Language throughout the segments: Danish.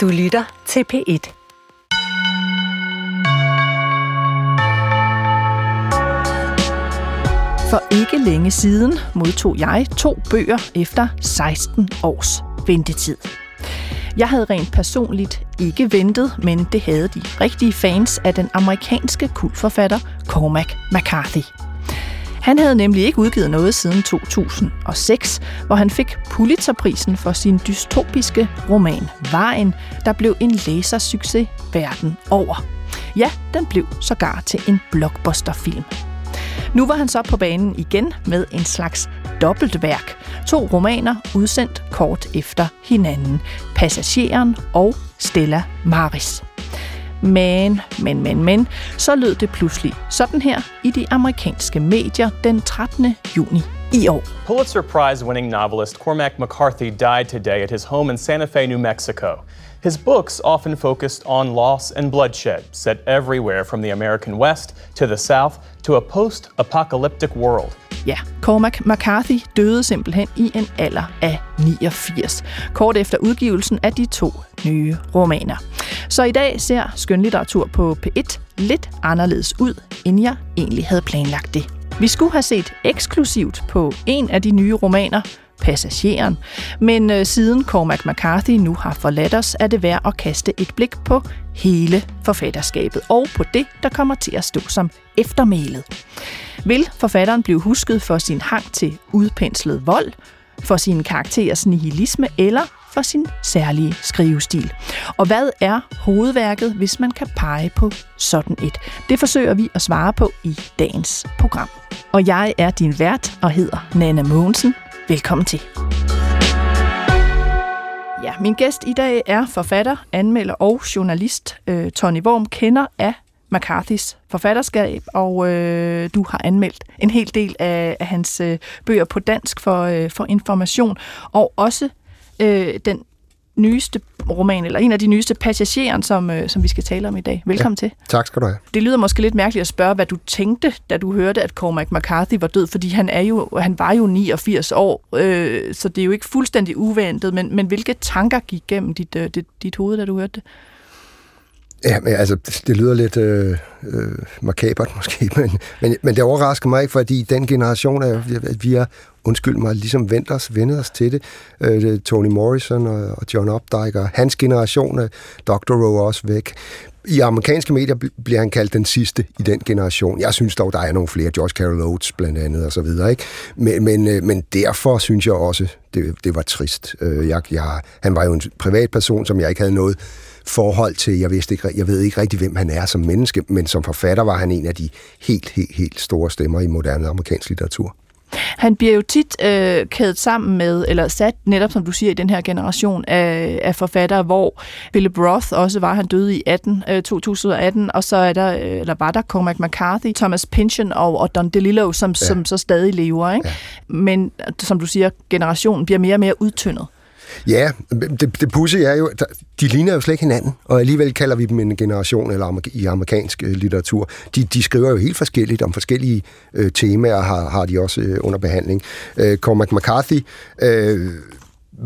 Du lytter til P1. For ikke længe siden modtog jeg to bøger efter 16 års ventetid. Jeg havde rent personligt ikke ventet, men det havde de rigtige fans af den amerikanske kultforfatter Cormac McCarthy. Han havde nemlig ikke udgivet noget siden 2006, hvor han fik Pulitzerprisen for sin dystopiske roman Vejen, der blev en læsersucces verden over. Ja, den blev sågar til en blockbusterfilm. Nu var han så på banen igen med en slags dobbeltværk. To romaner udsendt kort efter hinanden. Passageren og Stella Maris. Men, men, men, men, så lød det pludselig sådan her i de amerikanske medier den 13. juni i år. Pulitzer Prize winning novelist Cormac McCarthy died today at his home in Santa Fe, New Mexico. His books often focused on loss and bloodshed, set everywhere from the American West to the South to a post apocalyptic world. Ja, Cormac McCarthy døde simpelthen i en alder af 89, kort efter udgivelsen af de to nye romaner. Så i dag ser skønlitteratur på P1 lidt anderledes ud, end jeg egentlig havde planlagt det. Vi skulle have set eksklusivt på en af de nye romaner, Passageren. Men øh, siden Cormac McCarthy nu har forladt os, er det værd at kaste et blik på hele forfatterskabet og på det, der kommer til at stå som eftermælet. Vil forfatteren blive husket for sin hang til udpenslet vold, for sin karakterers nihilisme eller for sin særlige skrivestil. Og hvad er hovedværket, hvis man kan pege på sådan et? Det forsøger vi at svare på i dagens program. Og jeg er din vært og hedder Nana Mogensen. Velkommen til. Ja, min gæst i dag er forfatter, anmelder og journalist øh, Tony Worm, kender af McCarthys forfatterskab, og øh, du har anmeldt en hel del af, af hans øh, bøger på dansk for, øh, for information, og også øh, den nyeste roman, eller en af de nyeste passageren, som, øh, som vi skal tale om i dag. Velkommen ja, til. Tak skal du have. Det lyder måske lidt mærkeligt at spørge, hvad du tænkte, da du hørte, at Cormac McCarthy var død, fordi han, er jo, han var jo 89 år, øh, så det er jo ikke fuldstændig uventet, men, men hvilke tanker gik gennem dit, øh, dit, dit hoved, da du hørte det? Ja, men altså, det lyder lidt øh, øh, makabert måske, men, men, men det overrasker mig ikke, fordi den generation, er, at vi er, undskyld mig, ligesom vendt os, vendet os til det. Øh, Tony Morrison og, og John Updike og hans generation, Dr. Rowe også væk. I amerikanske medier bliver han kaldt den sidste i den generation. Jeg synes dog, der er nogle flere, George Carol Oates blandt andet og så videre. Ikke? Men, men, øh, men derfor synes jeg også, det, det var trist. Øh, jeg, jeg, han var jo en privatperson, som jeg ikke havde noget forhold til, jeg, vidste ikke, jeg ved ikke rigtig, hvem han er som menneske, men som forfatter var han en af de helt, helt, helt store stemmer i moderne amerikansk litteratur. Han bliver jo tit øh, kædet sammen med, eller sat netop, som du siger, i den her generation af, af forfattere, hvor Philip Roth også var, han døde i 18, øh, 2018, og så er der, øh, eller var der Cormac McCarthy, Thomas Pynchon og, og Don DeLillo, som, ja. som så stadig lever. Ikke? Ja. Men som du siger, generationen bliver mere og mere udtyndet. Ja, det, det pusse er jo, de ligner jo slet ikke hinanden, og alligevel kalder vi dem en generation eller i amerikansk øh, litteratur. De, de skriver jo helt forskelligt om forskellige øh, temaer, har, har de også øh, under behandling. Øh, Cormac McCarthy øh,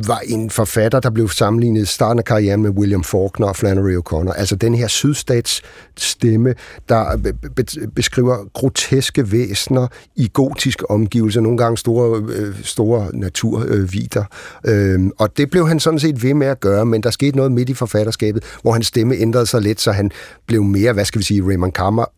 var en forfatter, der blev sammenlignet i starten af karrieren med William Faulkner og Flannery O'Connor. Altså den her sydstats stemme, der be- beskriver groteske væsener i gotiske omgivelser, nogle gange store, øh, store naturvider. Øh, og det blev han sådan set ved med at gøre, men der skete noget midt i forfatterskabet, hvor hans stemme ændrede sig lidt, så han blev mere, hvad skal vi sige, Raymond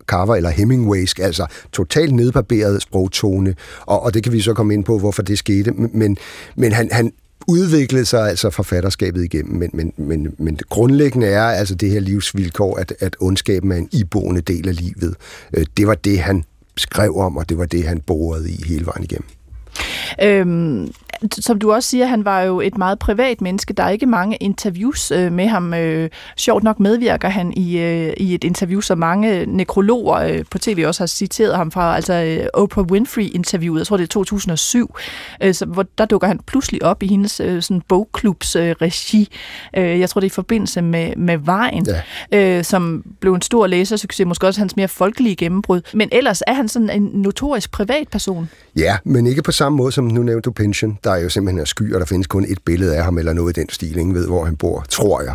Carver eller Hemingwaysk, altså totalt nedbarberet sprogtone. Og, og det kan vi så komme ind på, hvorfor det skete. Men, men han, han udviklede sig altså forfatterskabet igennem, men, men, men, men det grundlæggende er altså det her livsvilkår, at, at ondskaben er en iboende del af livet. Øh, det var det, han skrev om, og det var det, han borede i hele vejen igennem. Øhm, som du også siger, han var jo et meget privat menneske. Der er ikke mange interviews øh, med ham. Øh, sjovt nok medvirker han i, øh, i et interview, som mange nekrologer øh, på tv også har citeret ham fra, altså øh, Oprah Winfrey-interviewet, jeg tror det er 2007, øh, så, hvor der dukker han pludselig op i hendes øh, sådan bogklubs øh, regi. Øh, jeg tror det er i forbindelse med, med Vejen, ja. øh, som blev en stor læsersucces, måske også hans mere folkelige gennembrud. Men ellers er han sådan en notorisk privat person. Ja, men ikke på samme måde som nu nævnte du Pension der er jo simpelthen er sky, og der findes kun et billede af ham, eller noget i den stil. Ingen ved, hvor han bor, tror jeg.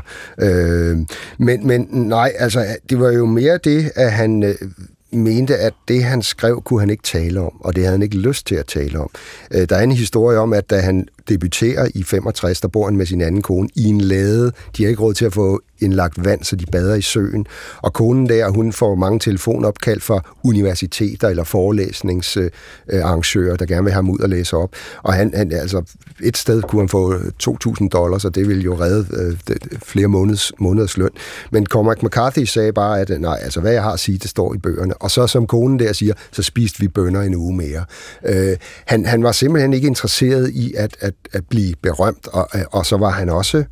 Øh, men, men nej, altså, det var jo mere det, at han øh, mente, at det, han skrev, kunne han ikke tale om, og det havde han ikke lyst til at tale om. Øh, der er en historie om, at da han debuterer i 65, der bor han med sin anden kone i en lade. De har ikke råd til at få indlagt vand, så de bader i søen. Og konen der, hun får mange telefonopkald fra universiteter eller forelæsningsarrangører, der gerne vil have ham ud og læse op. Og han, han altså, et sted kunne han få 2.000 dollars, og det ville jo redde øh, flere måneds, måneders løn. Men Cormac McCarthy sagde bare, at nej, altså hvad jeg har at sige, det står i bøgerne. Og så som konen der siger, så spiste vi bønder en uge mere. Øh, han, han var simpelthen ikke interesseret i at, at, at blive berømt, og, og så var han også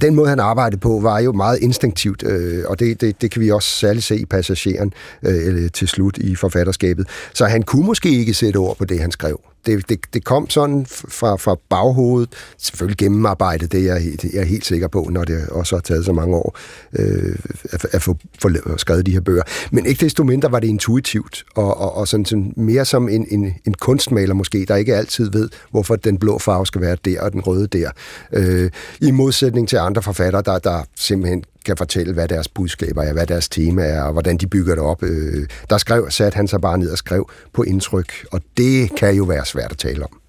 den måde, han arbejdede på, var jo meget instinktivt, øh, og det, det, det kan vi også særligt se i passageren øh, til slut i forfatterskabet. Så han kunne måske ikke sætte ord på det, han skrev det, det, det kom sådan fra, fra baghovedet, selvfølgelig gennemarbejdet, det er, jeg, det er jeg helt sikker på, når det også har taget så mange år øh, at, at få, få skrevet de her bøger. Men ikke desto mindre var det intuitivt, og, og, og sådan, sådan mere som en, en, en kunstmaler måske, der ikke altid ved, hvorfor den blå farve skal være der, og den røde der. Øh, I modsætning til andre forfattere, der, der simpelthen kan fortælle, hvad deres budskaber er, hvad deres tema er, og hvordan de bygger det op. Øh, der skrev, satte han sig bare ned og skrev på indtryk, og det kan jo være svært at tale om.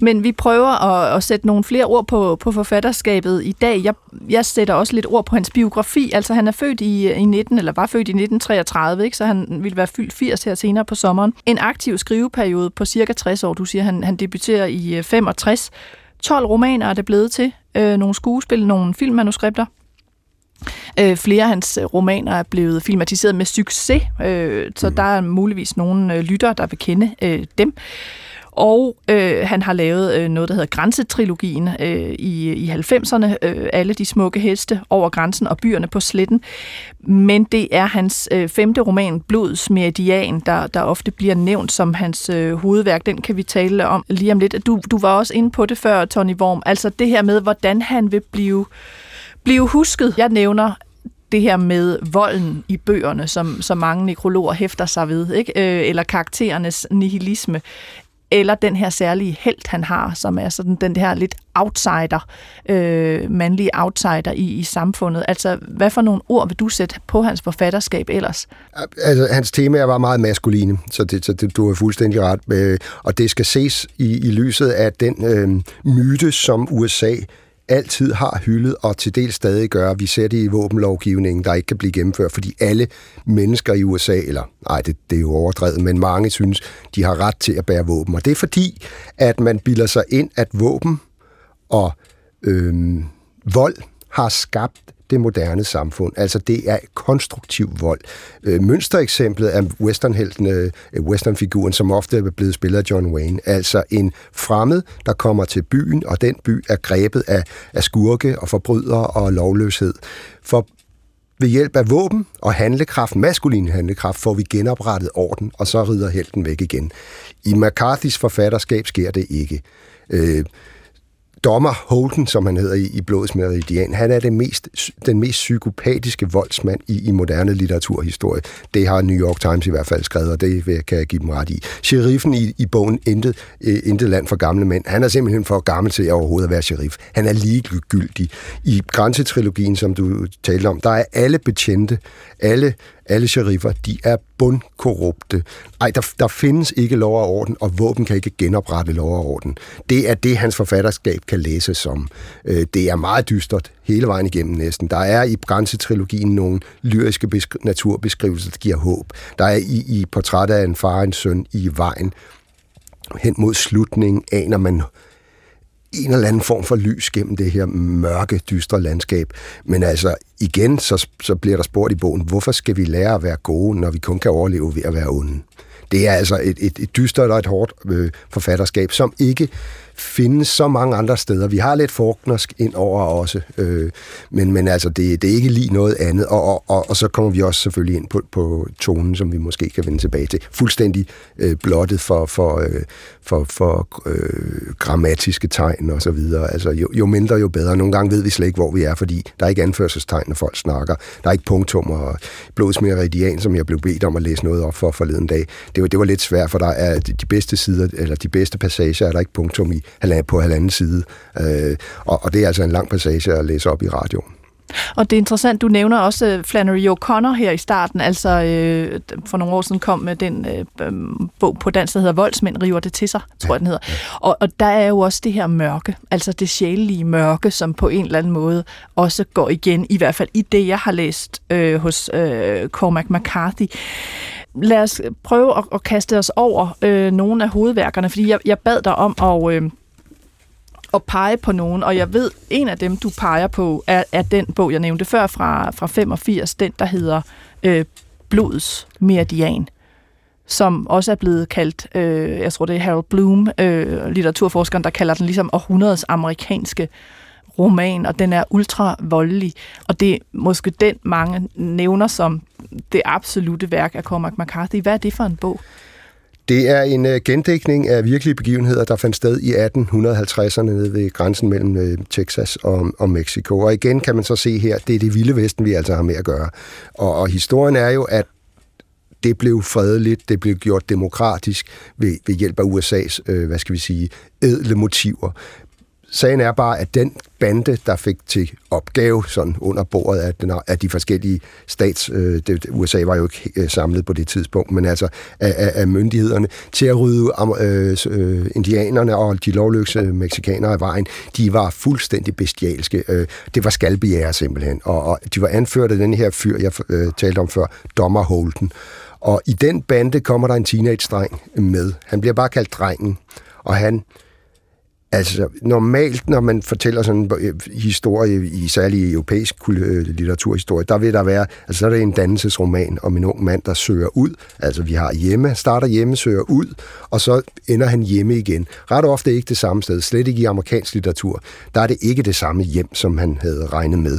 Men vi prøver at, at sætte nogle flere ord på, på forfatterskabet i dag. Jeg, jeg sætter også lidt ord på hans biografi. Altså han er født i, i 19, eller var født i 1933, ikke? så han ville være fyldt 80 her senere på sommeren. En aktiv skriveperiode på cirka 60 år. Du siger, han, han debuterer i øh, 65. 12 romaner er det blevet til. Øh, nogle skuespil, nogle filmmanuskripter. Øh, flere af hans øh, romaner er blevet filmatiseret med succes, øh, så mm. der er muligvis nogle øh, lyttere, der vil kende øh, dem. Og øh, han har lavet øh, noget, der hedder Grænsetrilogien øh, i, i 90'erne. Øh, alle de smukke heste over grænsen og byerne på sletten. Men det er hans øh, femte roman, Blods Meridian, der, der ofte bliver nævnt som hans øh, hovedværk. Den kan vi tale om lige om lidt. Du, du var også inde på det før, Tony Worm. Altså det her med, hvordan han vil blive blive husket. Jeg nævner det her med volden i bøgerne, som, som mange nekrologer hæfter sig ved, ikke? Øh, eller karakterernes nihilisme, eller den her særlige held, han har, som er sådan den her lidt outsider, øh, mandlige outsider i, i samfundet. Altså, hvad for nogle ord vil du sætte på hans forfatterskab ellers? Altså, hans temaer var meget maskuline, så det, så det du er fuldstændig ret. Øh, og det skal ses i, i lyset af den øh, myte, som USA altid har hyldet og til del stadig gør. Vi ser det i våbenlovgivningen, der ikke kan blive gennemført, fordi alle mennesker i USA, eller nej, det, det er jo overdrevet, men mange synes, de har ret til at bære våben. Og det er fordi, at man bilder sig ind, at våben og øh, vold har skabt det moderne samfund. Altså det er konstruktiv vold. Øh, mønstereksemplet er westernhelten, øh, westernfiguren, som ofte er blevet spillet af John Wayne. Altså en fremmed, der kommer til byen, og den by er grebet af, af skurke og forbrydere og lovløshed. For ved hjælp af våben og handlekraft, maskulin handlekraft, får vi genoprettet orden, og så rider helten væk igen. I McCarthys forfatterskab sker det ikke. Øh, dommer Holden, som han hedder i, i Blodets Meridian, han er det mest, den mest psykopatiske voldsmand i, i moderne litteraturhistorie. Det har New York Times i hvert fald skrevet, og det kan jeg give dem ret i. Sheriffen i, i bogen Intet, uh, Intet land for gamle mænd, han er simpelthen for gammel til at overhovedet at være sheriff. Han er ligegyldig. I grænsetrilogien, som du talte om, der er alle betjente, alle alle sheriffer, de er bundkorrupte. Ej, der, der findes ikke lov og orden, og våben kan ikke genoprette lov og orden. Det er det, hans forfatterskab kan læses som. Øh, det er meget dystert hele vejen igennem næsten. Der er i grænsetrilogien nogle lyriske besk- naturbeskrivelser, der giver håb. Der er i, i portræt af en far og en søn i vejen hen mod slutningen, aner man en eller anden form for lys gennem det her mørke, dystre landskab. Men altså, igen, så, så bliver der spurgt i bogen, hvorfor skal vi lære at være gode, når vi kun kan overleve ved at være onde? Det er altså et, et, et dystert og et hårdt øh, forfatterskab, som ikke findes så mange andre steder. Vi har lidt forknersk ind over også, øh, men, men altså, det, det er ikke lige noget andet. Og, og, og, og så kommer vi også selvfølgelig ind på, på tonen, som vi måske kan vende tilbage til. Fuldstændig øh, blottet for, for, øh, for, for øh, grammatiske tegn og så videre. Altså, jo, jo mindre, jo bedre. Nogle gange ved vi slet ikke, hvor vi er, fordi der er ikke anførselstegn, når folk snakker. Der er ikke punktum og blodsmeridian, som jeg blev bedt om at læse noget op for forleden dag. Det var, det var lidt svært, for der er de bedste sider, eller de bedste passager, er der ikke punktum i på halvanden side. Øh, og, og det er altså en lang passage at læse op i radioen. Og det er interessant, du nævner også øh, Flannery O'Connor her i starten, altså øh, for nogle år siden kom med den øh, bog på dansk, der hedder Voldsmænd river det til sig, tror jeg den hedder. Og, og der er jo også det her mørke, altså det sjælelige mørke, som på en eller anden måde også går igen, i hvert fald i det, jeg har læst øh, hos øh, Cormac McCarthy lad os prøve at, at kaste os over øh, nogle af hovedværkerne, fordi jeg, jeg bad dig om at, øh, at pege på nogen, og jeg ved, en af dem, du peger på, er, er den bog, jeg nævnte før fra, fra 85, den, der hedder øh, Blodets Meridian som også er blevet kaldt, øh, jeg tror det er Harold Bloom, øh, litteraturforskeren, der kalder den ligesom århundredes amerikanske roman, og den er ultra voldelig, og det er måske den, mange nævner som det absolute værk af Cormac McCarthy. Hvad er det for en bog? Det er en øh, gendækning af virkelige begivenheder, der fandt sted i 1850'erne nede ved grænsen mellem øh, Texas og, og Mexico. Og igen kan man så se her, det er det vilde vesten, vi altså har med at gøre. Og, og historien er jo, at det blev fredeligt, det blev gjort demokratisk ved, ved hjælp af USA's, øh, hvad skal vi sige, edle motiver. Sagen er bare, at den bande, der fik til opgave sådan under bordet af, den, af de forskellige stats, øh, det, USA var jo ikke øh, samlet på det tidspunkt, men altså af, af, af myndighederne, til at rydde øh, øh, indianerne og de lovløse mexikanere af vejen, de var fuldstændig bestialske. Øh, det var skalbejære simpelthen, og, og de var anført af den her fyr, jeg øh, talte om før, Dommer Holden. Og i den bande kommer der en teenage-dreng med. Han bliver bare kaldt drengen, og han Altså, normalt, når man fortæller sådan en øh, historie, i særlig europæisk øh, litteraturhistorie, der vil der være, altså så er det en dannelsesroman om en ung mand, der søger ud. Altså, vi har hjemme, starter hjemme, søger ud, og så ender han hjemme igen. Ret ofte ikke det samme sted, slet ikke i amerikansk litteratur. Der er det ikke det samme hjem, som han havde regnet med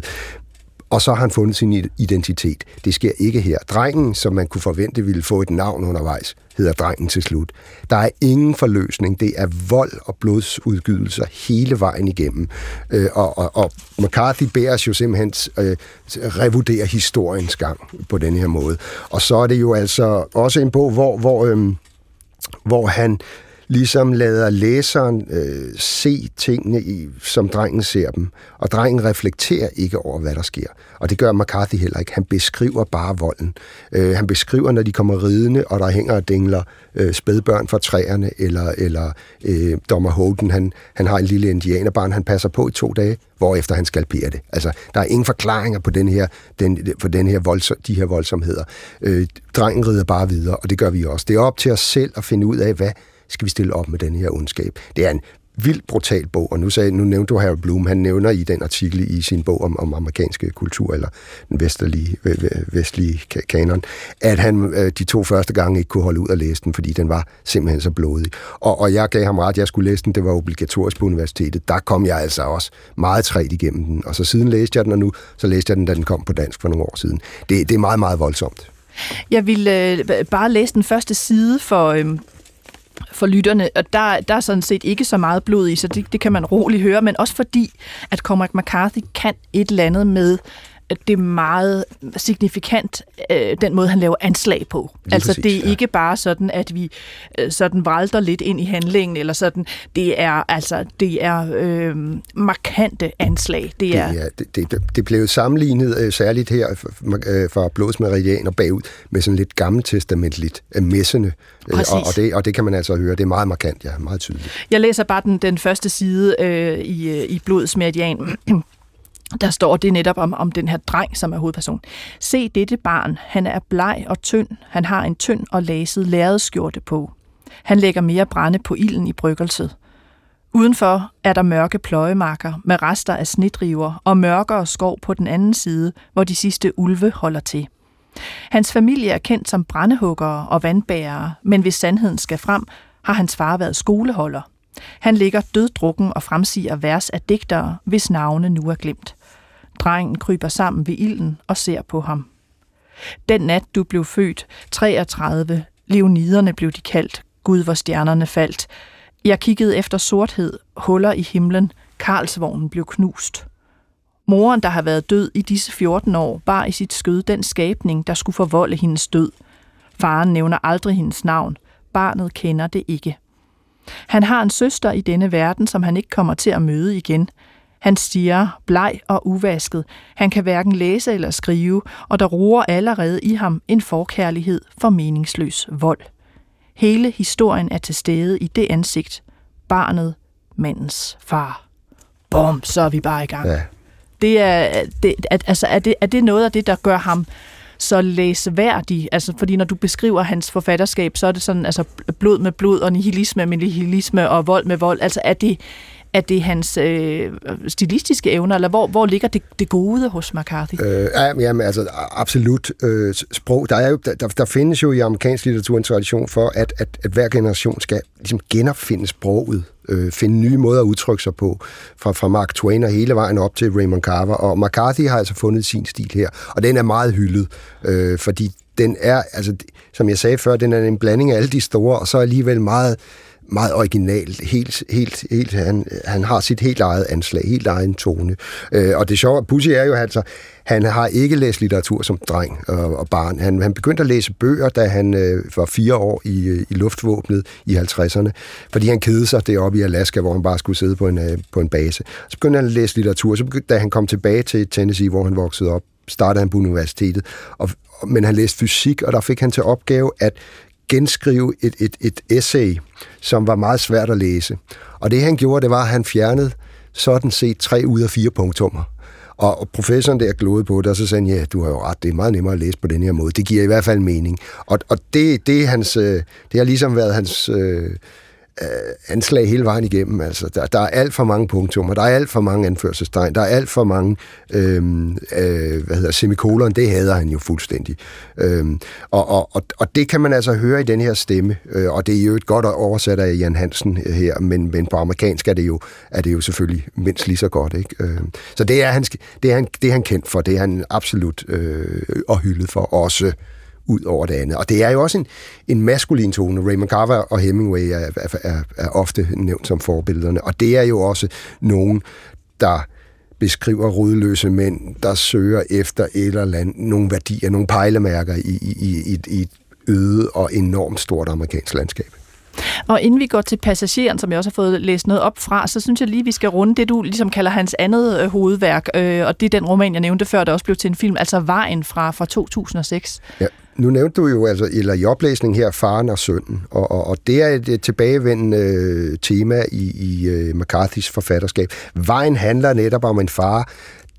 og så har han fundet sin identitet. Det sker ikke her. Drengen, som man kunne forvente ville få et navn undervejs, hedder drengen til slut. Der er ingen forløsning. Det er vold og blodsudgydelser hele vejen igennem. Øh, og, og, og McCarthy bærer os jo simpelthen øh, revurdere historiens gang på den her måde. Og så er det jo altså også en bog, hvor, hvor, øh, hvor han ligesom lader læseren øh, se tingene, i, som drengen ser dem. Og drengen reflekterer ikke over, hvad der sker. Og det gør McCarthy heller ikke. Han beskriver bare volden. Øh, han beskriver, når de kommer ridende, og der hænger og dingler øh, spædbørn fra træerne, eller, eller øh, Dommer Holden, han, han har en lille indianerbarn, han passer på i to dage, hvorefter han skalperer det. Altså, der er ingen forklaringer på den her, den, for den her voldsom, de her voldsomheder. Øh, drengen rider bare videre, og det gør vi også. Det er op til os selv at finde ud af, hvad, skal vi stille op med den her ondskab. Det er en vildt brutal bog, og nu, sagde, nu nævnte du Harold Bloom, han nævner i den artikel i sin bog om, om amerikanske kultur, eller den vestlige, vestlige kanon, at han øh, de to første gange ikke kunne holde ud at læse den, fordi den var simpelthen så blodig. Og, og jeg gav ham ret, jeg skulle læse den, det var obligatorisk på universitetet. Der kom jeg altså også meget træt igennem den, og så siden læste jeg den, og nu så læste jeg den, da den kom på dansk for nogle år siden. Det, det er meget, meget voldsomt. Jeg vil øh, bare læse den første side for, øh, for lytterne, og der, der er sådan set ikke så meget blod i, så det, det kan man roligt høre, men også fordi, at Cormac McCarthy kan et eller andet med det er meget signifikant, øh, den måde, han laver anslag på. Lige altså, præcis, det er ja. ikke bare sådan, at vi øh, sådan vralter lidt ind i handlingen, eller sådan. Det er altså, det er øh, markante anslag. Det, er, det, er, det, det, det blev sammenlignet øh, særligt her øh, fra Blodsmeridian og bagud med sådan lidt gammeltestamentligt øh, messende. Øh, og, og, det, og det kan man altså høre. Det er meget markant, ja. Meget tydeligt. Jeg læser bare den, den første side øh, i, øh, i Blodsmeridian der står det netop om, om den her dreng, som er hovedperson. Se dette barn, han er bleg og tynd, han har en tynd og laset lærredskjorte på. Han lægger mere brænde på ilden i bryggelset. Udenfor er der mørke pløjemarker med rester af snedriver og mørkere skov på den anden side, hvor de sidste ulve holder til. Hans familie er kendt som brændehuggere og vandbærere, men hvis sandheden skal frem, har hans far været skoleholder. Han ligger døddrukken og fremsiger vers af digtere, hvis navne nu er glemt. Drengen kryber sammen ved ilden og ser på ham. Den nat, du blev født, 33, leoniderne blev de kaldt, Gud hvor stjernerne faldt. Jeg kiggede efter sorthed, huller i himlen, Karlsvognen blev knust. Moren, der har været død i disse 14 år, bar i sit skød den skabning, der skulle forvolde hendes død. Faren nævner aldrig hendes navn. Barnet kender det ikke. Han har en søster i denne verden, som han ikke kommer til at møde igen. Han stiger bleg og uvasket. Han kan hverken læse eller skrive, og der roer allerede i ham en forkærlighed for meningsløs vold. Hele historien er til stede i det ansigt. Barnet, mandens far. Bum, så er vi bare i gang. Ja. Det er, det, altså, er, det, er det noget af det, der gør ham så læseværdig? Altså, fordi når du beskriver hans forfatterskab, så er det sådan, altså blod med blod og nihilisme med nihilisme og vold med vold. Altså, er det, er det hans øh, stilistiske evner, eller hvor, hvor ligger det, det gode hos McCarthy? Øh, jamen, altså absolut øh, sprog. Der, er jo, der, der findes jo i amerikansk litteratur en tradition for, at, at, at hver generation skal ligesom genopfinde sproget, øh, finde nye måder at udtrykke sig på, fra, fra Mark Twain og hele vejen op til Raymond Carver. Og McCarthy har altså fundet sin stil her, og den er meget hyldet, øh, fordi den er, altså, som jeg sagde før, den er en blanding af alle de store, og så alligevel meget meget originalt. Helt, helt, helt, han, han har sit helt eget anslag, helt egen tone. Øh, og det sjove, Pussy er jo altså, han har ikke læst litteratur som dreng og, og barn. Han, han begyndte at læse bøger, da han øh, var fire år i, øh, i luftvåbnet i 50'erne, fordi han kedede sig deroppe i Alaska, hvor han bare skulle sidde på en, øh, på en base. Så begyndte han at læse litteratur. Så begyndte, da han kom tilbage til Tennessee, hvor han voksede op, startede han på universitetet, og, men han læste fysik, og der fik han til opgave at genskrive et, et, et essay, som var meget svært at læse. Og det han gjorde, det var, at han fjernede sådan set tre ud af fire punktummer. Og professoren der glodede på det, og så sagde han, ja, du har jo ret, det er meget nemmere at læse på den her måde. Det giver i hvert fald mening. Og, og det, det, er hans, øh, det har ligesom været hans... Øh, Øh, anslag hele vejen igennem. Altså, der, der er alt for mange punktummer, der er alt for mange anførselstegn, der er alt for mange øh, øh, hvad hedder, semikolon, det hader han jo fuldstændig. Øh, og, og, og, og det kan man altså høre i den her stemme, øh, og det er jo et godt oversat af Jan Hansen her, men, men på amerikansk er det jo, er det jo selvfølgelig mindst lige så godt. Ikke? Øh, så det er, han, det, er han, det er han kendt for, det er han absolut øh, og hyldet for, også ud over det andet. Og det er jo også en, en maskulin tone. Raymond Carver og Hemingway er, er, er, er ofte nævnt som forbillederne, og det er jo også nogen, der beskriver rodløse mænd, der søger efter et eller andet, nogle værdier, nogle pejlemærker i, i, i, i et øde og enormt stort amerikansk landskab. Og inden vi går til passageren, som jeg også har fået læst noget op fra, så synes jeg lige, vi skal runde det, du ligesom kalder hans andet øh, hovedværk, øh, og det er den roman, jeg nævnte før, der også blev til en film, altså Vejen fra, fra 2006. Ja. Nu nævnte du jo, altså, eller i oplæsningen her, faren og sønnen, og, og, og det er et tilbagevendende øh, tema i, i øh, McCarthy's forfatterskab. Vejen handler netop om en far,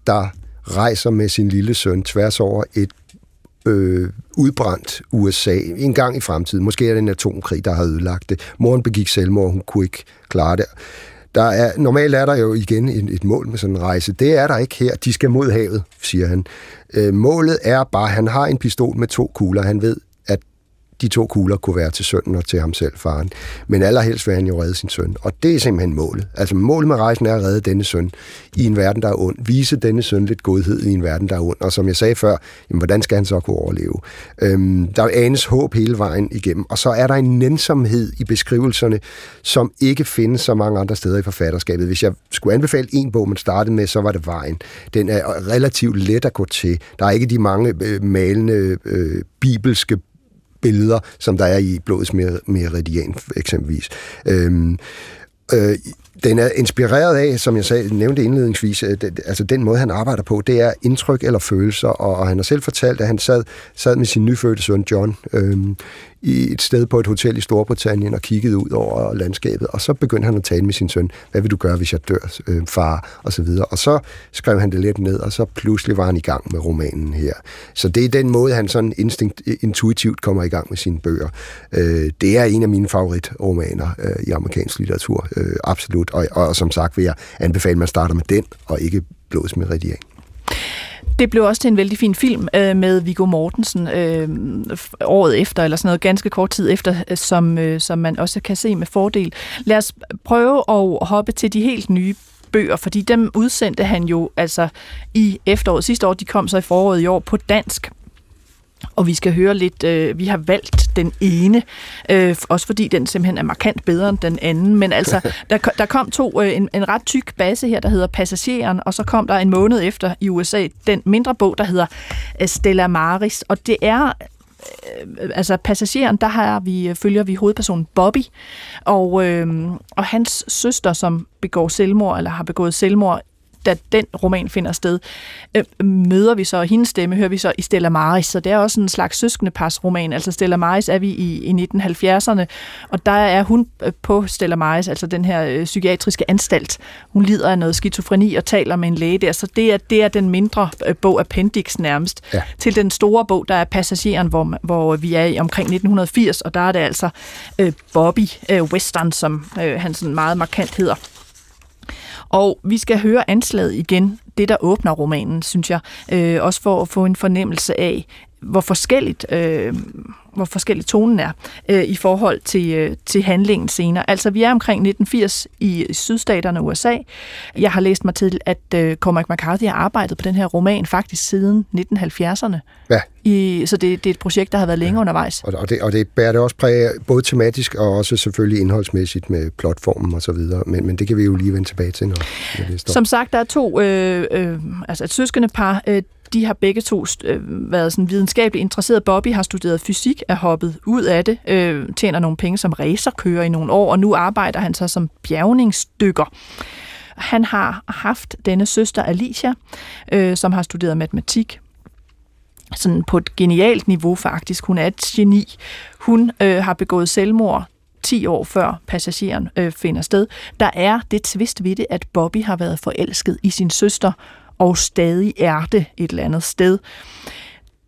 der rejser med sin lille søn tværs over et øh, udbrændt USA en gang i fremtiden. Måske er det en atomkrig, der har ødelagt det. Moren begik selvmord, hun kunne ikke klare det. Der er, normalt er der jo igen et, et mål med sådan en rejse. Det er der ikke her. De skal mod havet, siger han. Øh, målet er bare, at han har en pistol med to kugler. Han ved, de to kugler kunne være til sønnen og til ham selv, faren. Men allerhelst vil han jo redde sin søn. Og det er simpelthen målet. Altså målet med rejsen er at redde denne søn i en verden, der er ond. Vise denne søn lidt godhed i en verden, der er ond. Og som jeg sagde før, jamen, hvordan skal han så kunne overleve? Øhm, der anes håb hele vejen igennem. Og så er der en nænsomhed i beskrivelserne, som ikke findes så mange andre steder i forfatterskabet. Hvis jeg skulle anbefale en bog, man startede med, så var det Vejen. Den er relativt let at gå til. Der er ikke de mange øh, malende øh, bibelske billeder, som der er i Blodets Meridian eksempelvis. Øhm, øh, den er inspireret af, som jeg sagde, nævnte indledningsvis, øh, altså den måde, han arbejder på, det er indtryk eller følelser, og, og han har selv fortalt, at han sad, sad med sin nyfødte søn John øhm, i et sted på et hotel i Storbritannien og kiggede ud over landskabet, og så begyndte han at tale med sin søn, hvad vil du gøre, hvis jeg dør, øh, far, og så videre. Og så skrev han det lidt ned, og så pludselig var han i gang med romanen her. Så det er den måde, han sådan instinkt, øh, intuitivt kommer i gang med sine bøger. Øh, det er en af mine favoritromaner øh, i amerikansk litteratur, øh, absolut. Og, og som sagt vil jeg anbefale, at man starter med den, og ikke Blodets Meridian. Det blev også til en vældig fin film øh, med Viggo Mortensen øh, året efter, eller sådan noget ganske kort tid efter, øh, som, øh, som man også kan se med fordel. Lad os prøve at hoppe til de helt nye bøger, fordi dem udsendte han jo altså i efteråret sidste år, de kom så i foråret i år på dansk. Og vi skal høre lidt, øh, vi har valgt den ene, øh, også fordi den simpelthen er markant bedre end den anden. Men altså, der, der kom to, øh, en, en ret tyk base her, der hedder Passageren, og så kom der en måned efter i USA den mindre bog, der hedder øh, Stella Maris. Og det er øh, altså passageren, der har vi, følger vi hovedpersonen Bobby, og, øh, og hans søster, som begår selvmord, eller har begået selvmord da den roman finder sted, øh, møder vi så, og hendes stemme hører vi så i Stella Maris, så det er også en slags søskendepars roman. Altså Stella Maris er vi i, i 1970'erne, og der er hun øh, på Stella Maris, altså den her øh, psykiatriske anstalt. Hun lider af noget skizofreni og taler med en læge der, så det er, det er den mindre øh, bog Appendix nærmest. Ja. Til den store bog, der er Passageren, hvor, hvor vi er i omkring 1980, og der er det altså øh, Bobby øh, Western, som øh, han sådan meget markant hedder. Og vi skal høre anslaget igen, det der åbner romanen, synes jeg, øh, også for at få en fornemmelse af, hvor forskelligt, øh, hvor forskellig tonen er øh, i forhold til, øh, til handlingen senere. Altså, vi er omkring 1980 i sydstaterne USA. Jeg har læst mig til, at øh, Cormac McCarthy har arbejdet på den her roman faktisk siden 1970'erne. Ja. I, så det, det er et projekt, der har været længe ja. undervejs. Og, og, det, og det bærer det også præg både tematisk og også selvfølgelig indholdsmæssigt med plotformen og så videre. Men, men det kan vi jo lige vende tilbage til, når, når det Som sagt, der er to, øh, øh, altså et søskende par, øh, de har begge to øh, været sådan videnskabeligt interesseret. Bobby har studeret fysik, er hoppet ud af det, øh, tjener nogle penge som racerkører i nogle år, og nu arbejder han så som bjergningsdykker. Han har haft denne søster Alicia, øh, som har studeret matematik, sådan på et genialt niveau faktisk. Hun er et geni. Hun øh, har begået selvmord 10 år før passageren øh, finder sted. Der er det tvist ved det, at Bobby har været forelsket i sin søster, og stadig er det et eller andet sted.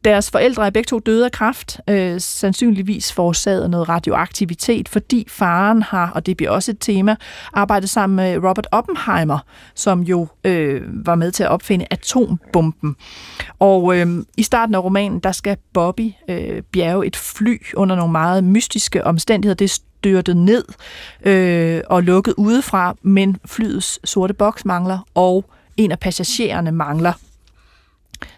Deres forældre er begge to døde af kræft, øh, sandsynligvis forårsaget noget radioaktivitet, fordi faren har, og det bliver også et tema, arbejdet sammen med Robert Oppenheimer, som jo øh, var med til at opfinde atombomben. Og øh, i starten af romanen, der skal Bobby øh, bjerge et fly under nogle meget mystiske omstændigheder. Det styrtet ned øh, og lukket udefra, men flyets sorte boks mangler, og en af passagererne mangler.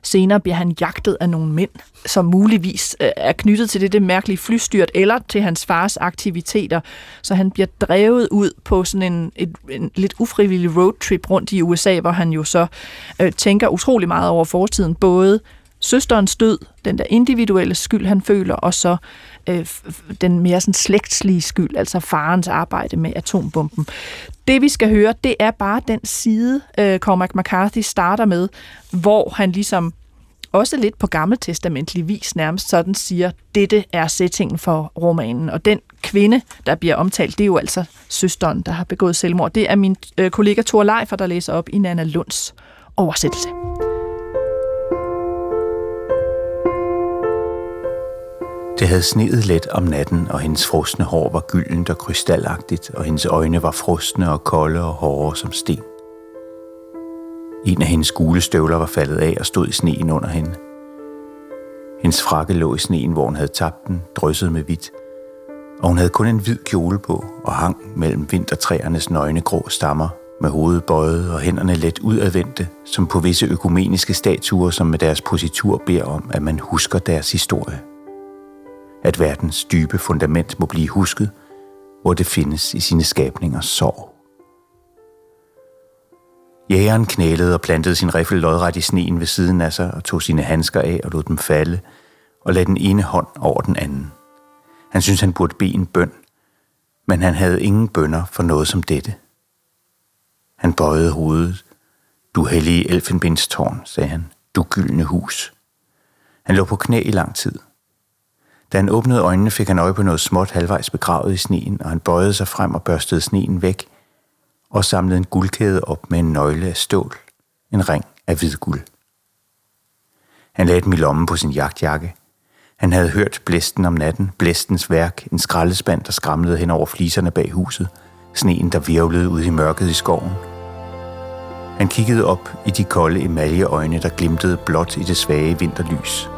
Senere bliver han jagtet af nogle mænd, som muligvis øh, er knyttet til det, det mærkelige flystyrt, eller til hans fars aktiviteter. Så han bliver drevet ud på sådan en, et, en lidt ufrivillig roadtrip rundt i USA, hvor han jo så øh, tænker utrolig meget over fortiden. Både søsterens død, den der individuelle skyld, han føler, og så øh, den mere sådan slægtslige skyld, altså farens arbejde med atombomben. Det vi skal høre, det er bare den side, øh, Cormac McCarthy starter med, hvor han ligesom også lidt på gammeltestamentlig vis nærmest sådan siger, dette er settingen for romanen. Og den kvinde, der bliver omtalt, det er jo altså søsteren, der har begået selvmord. Det er min øh, kollega Thor Leifer, der læser op i Nana Lunds oversættelse. Det havde sneet let om natten, og hendes frosne hår var gyldent og krystalagtigt, og hendes øjne var frosne og kolde og hårde som sten. En af hendes gule støvler var faldet af og stod i sneen under hende. Hendes frakke lå i sneen, hvor hun havde tabt den, drysset med hvidt, og hun havde kun en hvid kjole på og hang mellem vintertræernes nøgne grå stammer, med hovedet bøjet og hænderne let udadvendte, som på visse økumeniske statuer, som med deres positur beder om, at man husker deres historie at verdens dybe fundament må blive husket, hvor det findes i sine skabningers sorg. Jægeren knælede og plantede sin riffel lodret i sneen ved siden af sig og tog sine handsker af og lod dem falde og lagde den ene hånd over den anden. Han syntes, han burde bede en bøn, men han havde ingen bønder for noget som dette. Han bøjede hovedet. Du hellige elfenbindstårn, sagde han. Du gyldne hus. Han lå på knæ i lang tid. Da han åbnede øjnene, fik han øje på noget småt halvvejs begravet i sneen, og han bøjede sig frem og børstede sneen væk, og samlede en guldkæde op med en nøgle af stål, en ring af hvid guld. Han lagde den i lommen på sin jagtjakke. Han havde hørt blæsten om natten, blæstens værk, en skraldespand, der skramlede hen over fliserne bag huset, sneen, der virvlede ud i mørket i skoven. Han kiggede op i de kolde emaljeøjne, der glimtede blot i det svage vinterlys –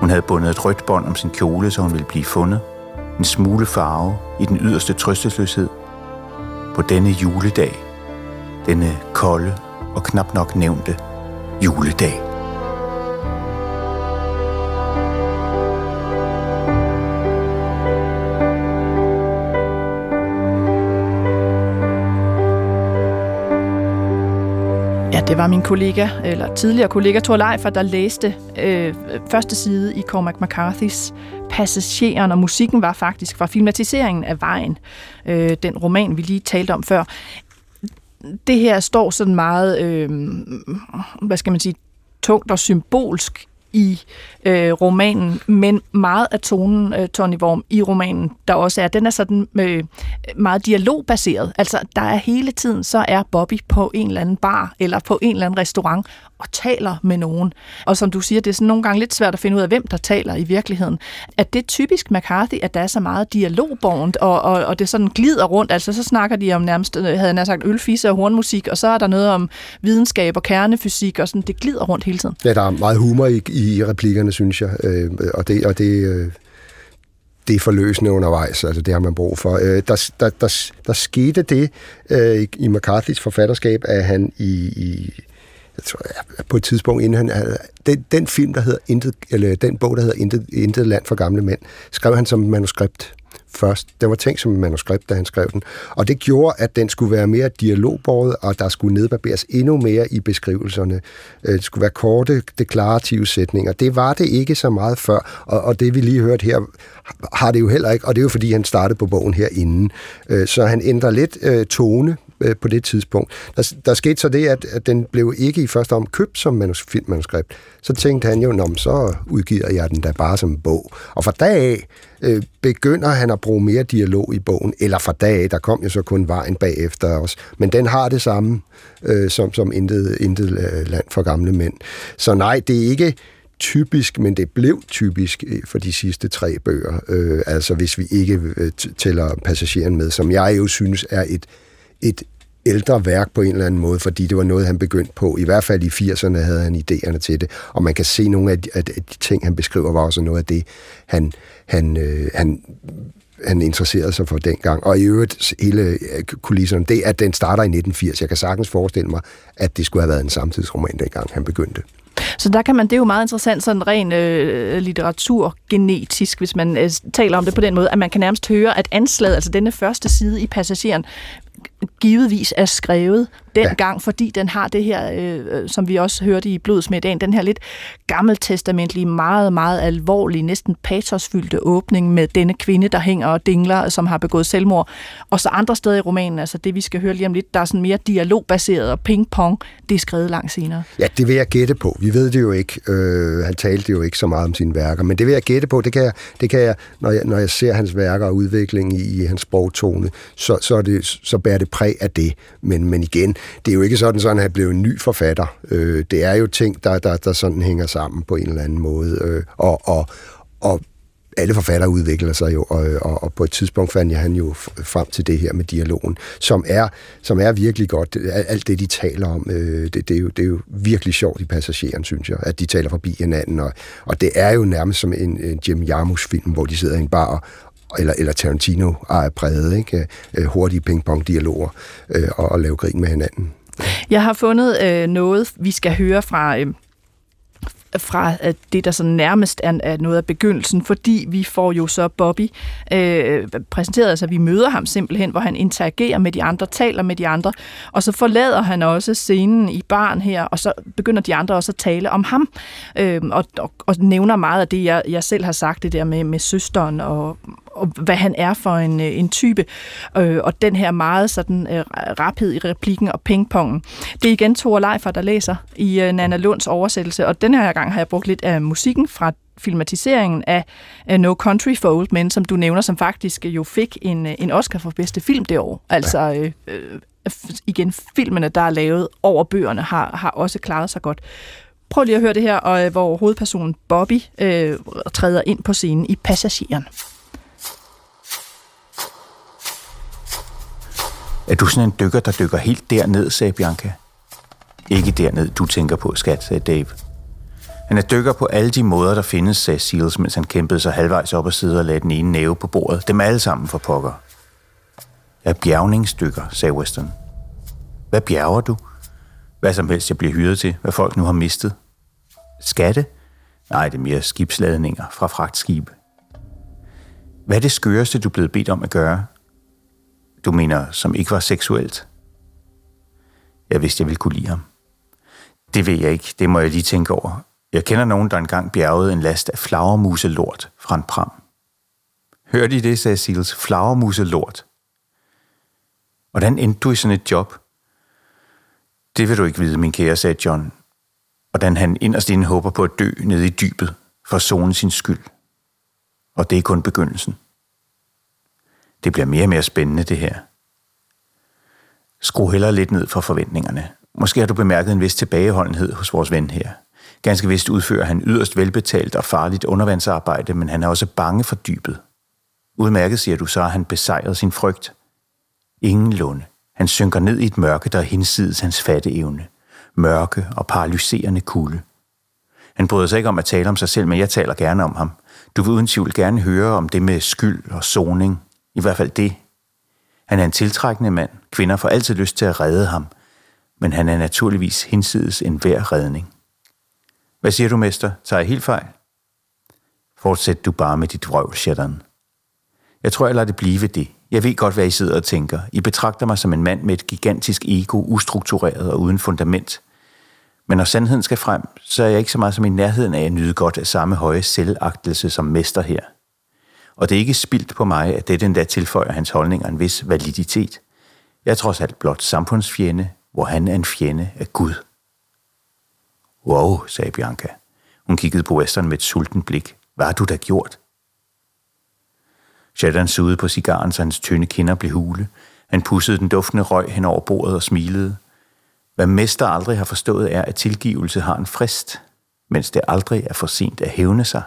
hun havde bundet et rødt bånd om sin kjole, så hun ville blive fundet. En smule farve i den yderste trøstesløshed. På denne juledag, denne kolde og knap nok nævnte juledag. Det var min kollega, eller tidligere kollega Thor Leifer, der læste øh, første side i Cormac McCarthy's Passageren, og musikken var faktisk fra filmatiseringen af Vejen, øh, den roman, vi lige talte om før. Det her står sådan meget, øh, hvad skal man sige, tungt og symbolsk i øh, romanen, men meget af tonen, øh, Tony Worm, i romanen, der også er, den er sådan øh, meget dialogbaseret. Altså, der er hele tiden, så er Bobby på en eller anden bar, eller på en eller anden restaurant, og taler med nogen. Og som du siger, det er sådan nogle gange lidt svært at finde ud af, hvem der taler i virkeligheden. At det er typisk McCarthy, at der er så meget dialogbornt, og, og, og det sådan glider rundt. Altså, så snakker de om nærmest, øh, havde jeg sagt, ølfisse og hornmusik, og så er der noget om videnskab og kernefysik, og sådan, det glider rundt hele tiden. Ja, der er meget humor i, i replikkerne, synes jeg. Øh, og det, og det, øh, det er forløsende undervejs, altså det har man brug for. Øh, der, der, der, der skete det øh, i McCarthy's forfatterskab, at han i, i jeg tror, på et tidspunkt, inden han havde, den, den film, der hedder Intet, eller den bog, der hedder Intet, Intet land for gamle mænd, skrev han som manuskript først. Den var tænkt som et manuskript, da han skrev den. Og det gjorde, at den skulle være mere dialogbåret, og der skulle nedbarberes endnu mere i beskrivelserne. Øh, det skulle være korte, deklarative sætninger. Det var det ikke så meget før, og, og det vi lige hørte her, har det jo heller ikke, og det er jo fordi, han startede på bogen herinde. Øh, så han ændrer lidt øh, tone på det tidspunkt. Der, der skete så det, at, at den blev ikke i første om købt som manus, filmmanuskript. Så tænkte han jo, Nå, så udgiver jeg den da bare som bog. Og fra dag af øh, begynder han at bruge mere dialog i bogen, eller fra dag af, der kom jo så kun vejen bagefter os. Men den har det samme øh, som, som intet, intet øh, land for gamle mænd. Så nej, det er ikke typisk, men det blev typisk øh, for de sidste tre bøger. Øh, altså hvis vi ikke øh, tæller passageren med, som jeg jo synes er et, et ældre værk på en eller anden måde, fordi det var noget, han begyndte på. I hvert fald i 80'erne havde han idéerne til det, og man kan se nogle af de, af de ting, han beskriver, var også noget af det, han, han, øh, han han interesserede sig for dengang. Og i øvrigt, hele øh, kulisserne, det at den starter i 1980. Jeg kan sagtens forestille mig, at det skulle have været en samtidsroman, dengang han begyndte. Så der kan man, det er jo meget interessant, sådan ren øh, litteraturgenetisk, hvis man øh, taler om det på den måde, at man kan nærmest høre, at anslaget, altså denne første side i passageren, givetvis er skrevet dengang, ja. fordi den har det her, øh, som vi også hørte i Blodsmiddagen, den her lidt gammeltestamentlige, meget, meget alvorlige, næsten patosfyldte åbning med denne kvinde, der hænger og dingler, som har begået selvmord. Og så andre steder i romanen, altså det vi skal høre lige om lidt, der er sådan mere dialogbaseret og ping-pong, det er skrevet langt senere. Ja, det vil jeg gætte på. Vi ved det jo ikke. Øh, han talte jo ikke så meget om sine værker, men det vil jeg gætte på. Det kan jeg, det kan jeg, når, jeg når jeg ser hans værker og udvikling i, i hans sprogtone, så, så, er det, så bærer det præg af det. Men, men igen, det er jo ikke sådan, at han er blevet en ny forfatter. Øh, det er jo ting, der, der, der sådan hænger sammen på en eller anden måde. Øh, og, og, og alle forfattere udvikler sig jo, og, og, og på et tidspunkt fandt jeg han jo frem til det her med dialogen, som er, som er virkelig godt. Alt det, de taler om, øh, det, det, er jo, det er jo virkelig sjovt i Passageren, synes jeg, at de taler forbi hinanden, og, og det er jo nærmest som en, en Jim Jarmusch-film, hvor de sidder i en bar og, eller, eller Tarantino er præget, ikke? Øh, hurtige ping-pong-dialoger øh, og, og lave grin med hinanden. Jeg har fundet øh, noget, vi skal høre fra... Øh fra øh, det, der så nærmest er, er noget af begyndelsen, fordi vi får jo så Bobby øh, præsenteret, altså vi møder ham simpelthen, hvor han interagerer med de andre, taler med de andre, og så forlader han også scenen i barn her, og så begynder de andre også at tale om ham, øh, og, og, og nævner meget af det, jeg, jeg selv har sagt, det der med, med søsteren og hvad han er for en, øh, en type, øh, og den her meget sådan øh, raphed i replikken og pingpongen. Det er igen Thor Leifer, der læser i øh, Nana Lunds oversættelse, og den her gang har jeg brugt lidt af musikken fra filmatiseringen af No Country for Old Men, som du nævner, som faktisk jo fik en, øh, en Oscar for bedste film det år. Altså øh, øh, igen, filmene, der er lavet over bøgerne, har, har også klaret sig godt. Prøv lige at høre det her, og, hvor hovedpersonen Bobby øh, træder ind på scenen i Passageren. Er du sådan en dykker, der dykker helt derned, sagde Bianca. Ikke derned, du tænker på, skat, sagde Dave. Han er dykker på alle de måder, der findes, sagde Seals, mens han kæmpede sig halvvejs op og sidde og lagde den ene næve på bordet. Dem alle sammen for pokker. Jeg er bjergningsdykker, sagde Weston. Hvad bjerger du? Hvad som helst, jeg bliver hyret til, hvad folk nu har mistet. Skatte? Nej, det er mere skibsladninger fra fragtskib. Hvad er det skøreste, du er blevet bedt om at gøre? Du mener, som ikke var seksuelt? Jeg vidste, jeg ville kunne lide ham. Det ved jeg ikke. Det må jeg lige tænke over. Jeg kender nogen, der engang bjergede en last af flagermuselort fra en pram. Hørte I det, sagde Sils. Flagermuselort. Hvordan endte du i sådan et job? Det vil du ikke vide, min kære, sagde John. Hvordan han inderst inde håber på at dø nede i dybet for zone sin skyld. Og det er kun begyndelsen. Det bliver mere og mere spændende, det her. Skru heller lidt ned for forventningerne. Måske har du bemærket en vis tilbageholdenhed hos vores ven her. Ganske vist udfører han yderst velbetalt og farligt undervandsarbejde, men han er også bange for dybet. Udmærket, siger du, så har han besejret sin frygt. Ingen lunde. Han synker ned i et mørke, der hinsides hans fatteevne. Mørke og paralyserende kulde. Han bryder sig ikke om at tale om sig selv, men jeg taler gerne om ham. Du vil uden tvivl gerne høre om det med skyld og soning. I hvert fald det. Han er en tiltrækkende mand. Kvinder får altid lyst til at redde ham. Men han er naturligvis hinsides en hver redning. Hvad siger du, mester? Tager jeg helt fejl? Fortsæt du bare med dit vrøvl, Shatteren. Jeg tror, jeg lader det blive ved det. Jeg ved godt, hvad I sidder og tænker. I betragter mig som en mand med et gigantisk ego, ustruktureret og uden fundament. Men når sandheden skal frem, så er jeg ikke så meget som i nærheden af at nyde godt af samme høje selvagtelse som mester her. Og det er ikke spildt på mig, at det den der tilføjer hans holdninger en vis validitet. Jeg er trods alt blot samfundsfjende, hvor han er en fjende af Gud. Wow, sagde Bianca. Hun kiggede på Western med et sulten blik. Hvad har du da gjort? Shadan sugede på cigaren, så hans tynde kinder blev hule. Han pussede den duftende røg hen over bordet og smilede. Hvad mester aldrig har forstået er, at tilgivelse har en frist, mens det aldrig er for sent at hævne sig.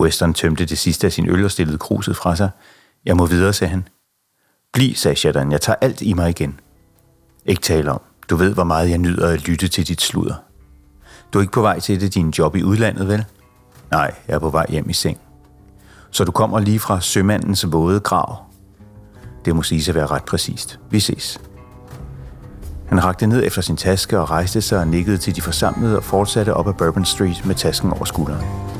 Western tømte det sidste af sin øl og stillede kruset fra sig. Jeg må videre, sagde han. Bliv, sagde Shaddan. Jeg tager alt i mig igen. Ikke tale om. Du ved, hvor meget jeg nyder at lytte til dit sludder. Du er ikke på vej til det din job i udlandet, vel? Nej, jeg er på vej hjem i seng. Så du kommer lige fra sømandens våde grav. Det må siges at være ret præcist. Vi ses. Han rakte ned efter sin taske og rejste sig og nikkede til de forsamlede og fortsatte op ad Bourbon Street med tasken over skulderen.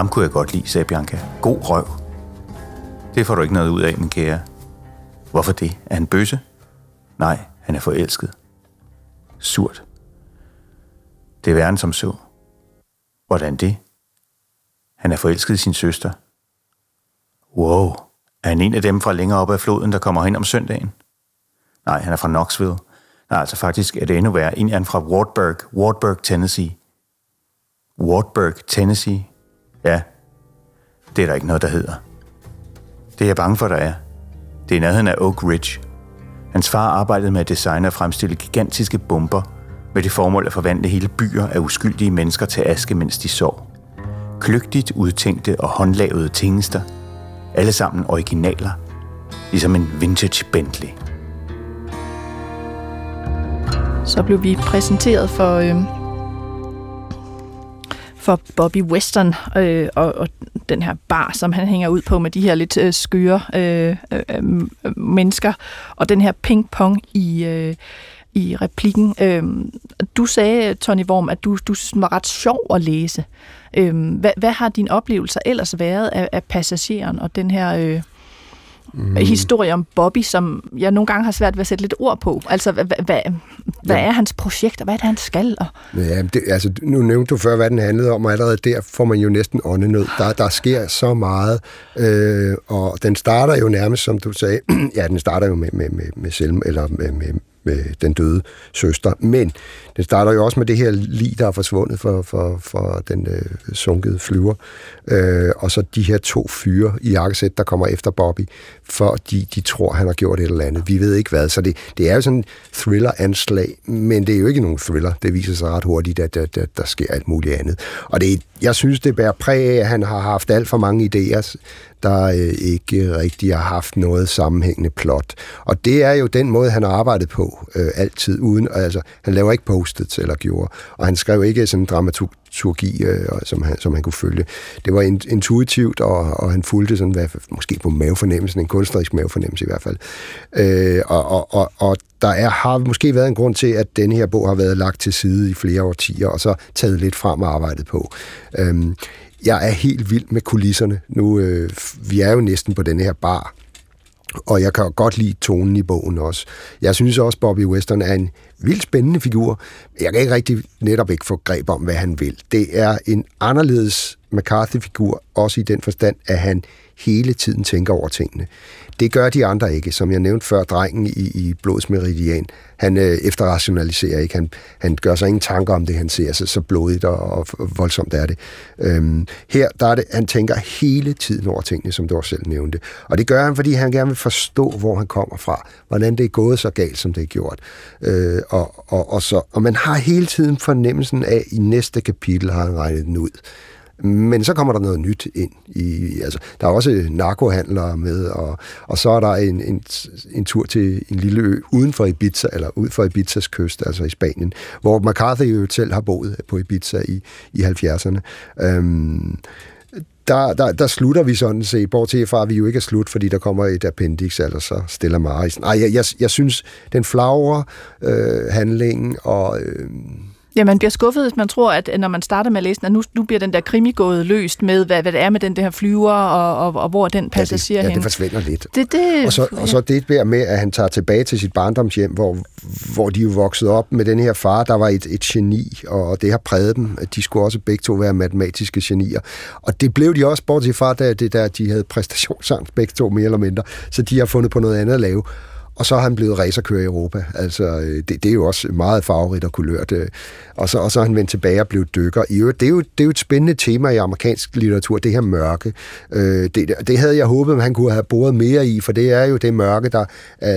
Ham kunne jeg godt lide, sagde Bianca. God røv. Det får du ikke noget ud af, min kære. Hvorfor det? Er han bøsse? Nej, han er forelsket. Surt. Det er værre som så. Hvordan det? Han er forelsket i sin søster. Wow, er han en af dem fra længere op ad floden, der kommer hen om søndagen? Nej, han er fra Knoxville. Nej, altså faktisk er det endnu værre. En er fra Wartburg, Wartburg, Tennessee. Wartburg, Tennessee? Ja, det er der ikke noget, der hedder. Det er jeg bange for, der er. Det er nærheden af Oak Ridge. Hans far arbejdede med at designe og fremstille gigantiske bomber med det formål at forvandle hele byer af uskyldige mennesker til aske, mens de sov. Kløgtigt udtænkte og håndlavede tingester. Alle sammen originaler. Ligesom en vintage Bentley. Så blev vi præsenteret for, øh, for Bobby Western øh, og, og den her bar, som han hænger ud på med de her lidt øh, skøre øh, øh, øh mennesker, og den her ping-pong i... Øh, i replikken. Øhm, du sagde, Tony Worm, at du, du synes, den var ret sjov at læse. Øhm, hvad, hvad har din oplevelser ellers været af, af passageren og den her øh, mm. historie om Bobby, som jeg nogle gange har svært ved at sætte lidt ord på? Altså, hvad, hvad, hvad ja. er hans projekt, og hvad er det, han skal? Og... Ja, det, altså, nu nævnte du før, hvad den handlede om, og allerede der får man jo næsten åndenød. Der, der sker så meget, øh, og den starter jo nærmest, som du sagde, ja, den starter jo med, med, med, med selv, eller med, med, med den døde søster. Men det starter jo også med det her lig, der er forsvundet for, for, for den øh, sunkede flyver. Øh, og så de her to fyre i jakkesæt, der kommer efter Bobby, fordi de tror, han har gjort et eller andet. Vi ved ikke hvad. Så det, det er jo sådan en thriller-anslag, men det er jo ikke nogen thriller. Det viser sig ret hurtigt, at, at, at der sker alt muligt andet. Og det, jeg synes, det bærer præg af, at han har haft alt for mange idéer, der øh, ikke rigtig har haft noget sammenhængende plot. Og det er jo den måde, han har arbejdet på øh, altid uden, altså han laver ikke post eller gjorde, og han skrev ikke sådan en dramaturgi, øh, som, han, som han kunne følge. Det var intuitivt, og, og han fulgte sådan, hvad, måske på mavefornemmelsen, en kunstnerisk mavefornemmelse i hvert fald. Øh, og, og, og, og der er, har måske været en grund til, at denne her bog har været lagt til side i flere årtier, og så taget lidt frem og arbejdet på. Øhm, jeg er helt vild med kulisserne. Nu, øh, vi er jo næsten på den her bar, og jeg kan godt lide tonen i bogen også. Jeg synes også, Bobby Western er en vildt spændende figur. Jeg kan ikke rigtig netop ikke få greb om, hvad han vil. Det er en anderledes McCarthy-figur, også i den forstand, at han hele tiden tænker over tingene. Det gør de andre ikke. Som jeg nævnte før, drengen i, i Blods Meridian, han øh, efterrationaliserer ikke. Han, han gør sig ingen tanker om det, han ser så, så blodigt og, og voldsomt er det. Øhm, her, der er det, han tænker hele tiden over tingene, som du også selv nævnte. Og det gør han, fordi han gerne vil forstå, hvor han kommer fra. Hvordan det er gået så galt, som det er gjort. Øh, og, og, og, så, og man har hele tiden fornemmelsen af, at i næste kapitel har han regnet den ud. Men så kommer der noget nyt ind. I, altså, der er også narkohandlere med, og, og så er der en, en, en tur til en lille ø uden for Ibiza, eller ud for Ibizas kyst, altså i Spanien, hvor McCarthy jo selv har boet på Ibiza i, i 70'erne. Øhm, der, der, der slutter vi sådan set, bortset fra, at vi jo ikke er slut, fordi der kommer et appendix, eller så stiller Maris. Nej, jeg, jeg, jeg synes, den flagre øh, handling og... Øh, Ja, man bliver skuffet, hvis man tror, at når man starter med at læse at nu, nu bliver den der krimi gået løst med, hvad, hvad det er med den der flyver, og, og, og hvor den passager ja, det, hen. ja, det forsvinder lidt. Det, det, og, så, og så det der med, at han tager tilbage til sit barndomshjem, hvor, hvor de jo voksede op med den her far, der var et, et geni, og det har præget dem, at de skulle også begge to være matematiske genier. Og det blev de også, bortset fra, da det der, de havde præstationsangst begge to mere eller mindre, så de har fundet på noget andet at lave og så er han blevet racerkører i Europa. Altså, øh, det, det er jo også meget farverigt og kulørt. Øh. Og så, og så er han vendt tilbage og blevet dykker. I øvrigt, det, er jo, det er jo et spændende tema i amerikansk litteratur, det her mørke. Øh, det, det havde jeg håbet, at han kunne have boret mere i, for det er jo det mørke, der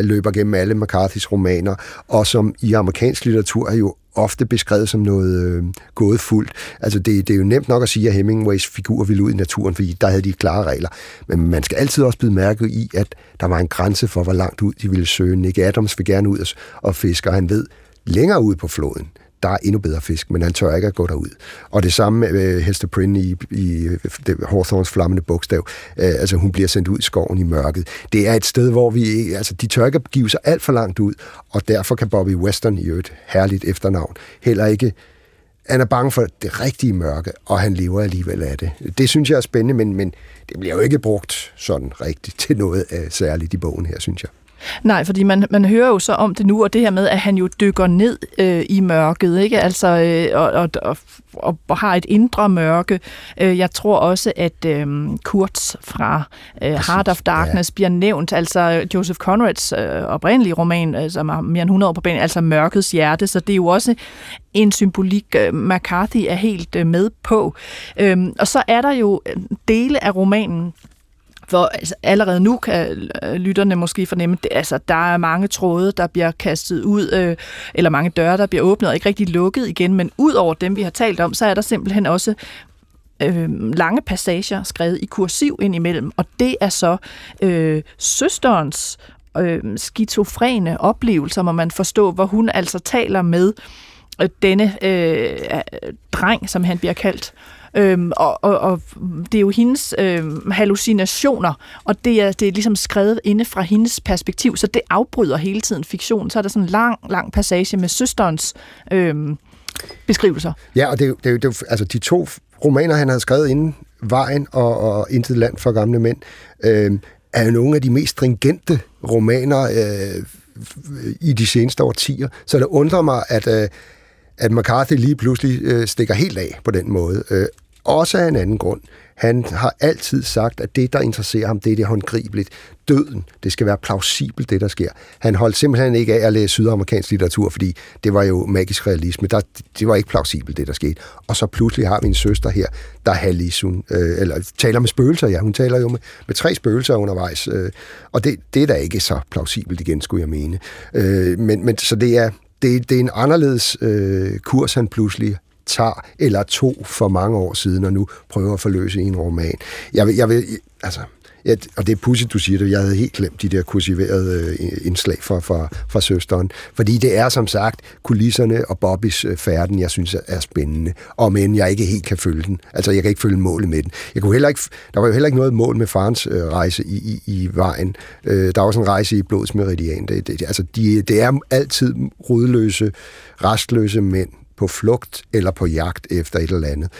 løber gennem alle McCarthy's romaner, og som i amerikansk litteratur er jo ofte beskrevet som noget øh, gådefuldt. Altså det, det er jo nemt nok at sige, at Hemingways figur ville ud i naturen, fordi der havde de klare regler. Men man skal altid også blive mærket i, at der var en grænse for, hvor langt ud de ville søge. Nick Adams vil gerne ud og fiske, og han ved, længere ud på floden, der er endnu bedre fisk, men han tør ikke at gå derud. Og det samme med øh, Hester Prynne i, i Hawthorns flammende bogstav. Øh, altså, hun bliver sendt ud i skoven i mørket. Det er et sted, hvor vi altså, de tør ikke at give sig alt for langt ud, og derfor kan Bobby Western i et herligt efternavn heller ikke han er bange for det rigtige mørke, og han lever alligevel af det. Det synes jeg er spændende, men, men det bliver jo ikke brugt sådan rigtigt til noget uh, særligt i bogen her, synes jeg. Nej, fordi man, man hører jo så om det nu, og det her med, at han jo dykker ned øh, i mørket, ikke? Altså, øh, og, og, og, og har et indre mørke. Øh, jeg tror også, at øh, Kurtz fra øh, Heart of Darkness ja. bliver nævnt, altså Joseph Conrads øh, oprindelige roman, øh, som har mere end 100 år på banen, altså Mørkets Hjerte, så det er jo også en symbolik, øh, McCarthy er helt øh, med på. Øh, og så er der jo dele af romanen, hvor altså, allerede nu kan øh, lytterne måske fornemme, at altså, der er mange tråde, der bliver kastet ud, øh, eller mange døre, der bliver åbnet og ikke rigtig lukket igen, men ud over dem, vi har talt om, så er der simpelthen også øh, lange passager skrevet i kursiv indimellem, og det er så øh, søsterens øh, skizofrene oplevelser, må man forstå, hvor hun altså taler med øh, denne øh, dreng, som han bliver kaldt, Øhm, og, og, og det er jo hendes øhm, hallucinationer, og det er, det er ligesom skrevet inde fra hendes perspektiv, så det afbryder hele tiden fiktionen. Så er der sådan en lang, lang passage med søsterens øhm, beskrivelser. Ja, og det det, det altså de to romaner, han havde skrevet inden Vejen og, og Intet land for gamle mænd, øh, er jo nogle af de mest stringente romaner øh, i de seneste årtier. Så det undrer mig, at, øh, at McCarthy lige pludselig øh, stikker helt af på den måde. Øh, også af en anden grund. Han har altid sagt, at det, der interesserer ham, det er det håndgribeligt. Døden, det skal være plausibelt, det der sker. Han holdt simpelthen ikke af at læse sydamerikansk litteratur, fordi det var jo magisk realisme. Der, det var ikke plausibelt, det der skete. Og så pludselig har vi en søster her, der Halisun, øh, eller taler med spøgelser, ja. Hun taler jo med, med tre spøgelser undervejs. Øh, og det, det er da ikke så plausibelt igen, skulle jeg mene. Øh, men, men så det er, det, det er en anderledes øh, kurs, han pludselig tager, eller to for mange år siden, og nu prøver at forløse i en roman. Jeg vil, jeg vil altså, Ja, og det er pudsigt, du siger det. Jeg havde helt glemt de der kursiverede øh, indslag fra, fra, fra søsteren. Fordi det er som sagt kulisserne og Bobbys øh, færden, jeg synes er spændende. Og men jeg ikke helt kan følge den. Altså, jeg kan ikke følge målet med den. Jeg kunne heller ikke, der var jo heller ikke noget mål med farens øh, rejse i, i, i vejen. Øh, der var også en rejse i blods meridian. Det, det, altså, de, det er altid rodløse, restløse mænd på flugt eller på jagt efter et eller andet.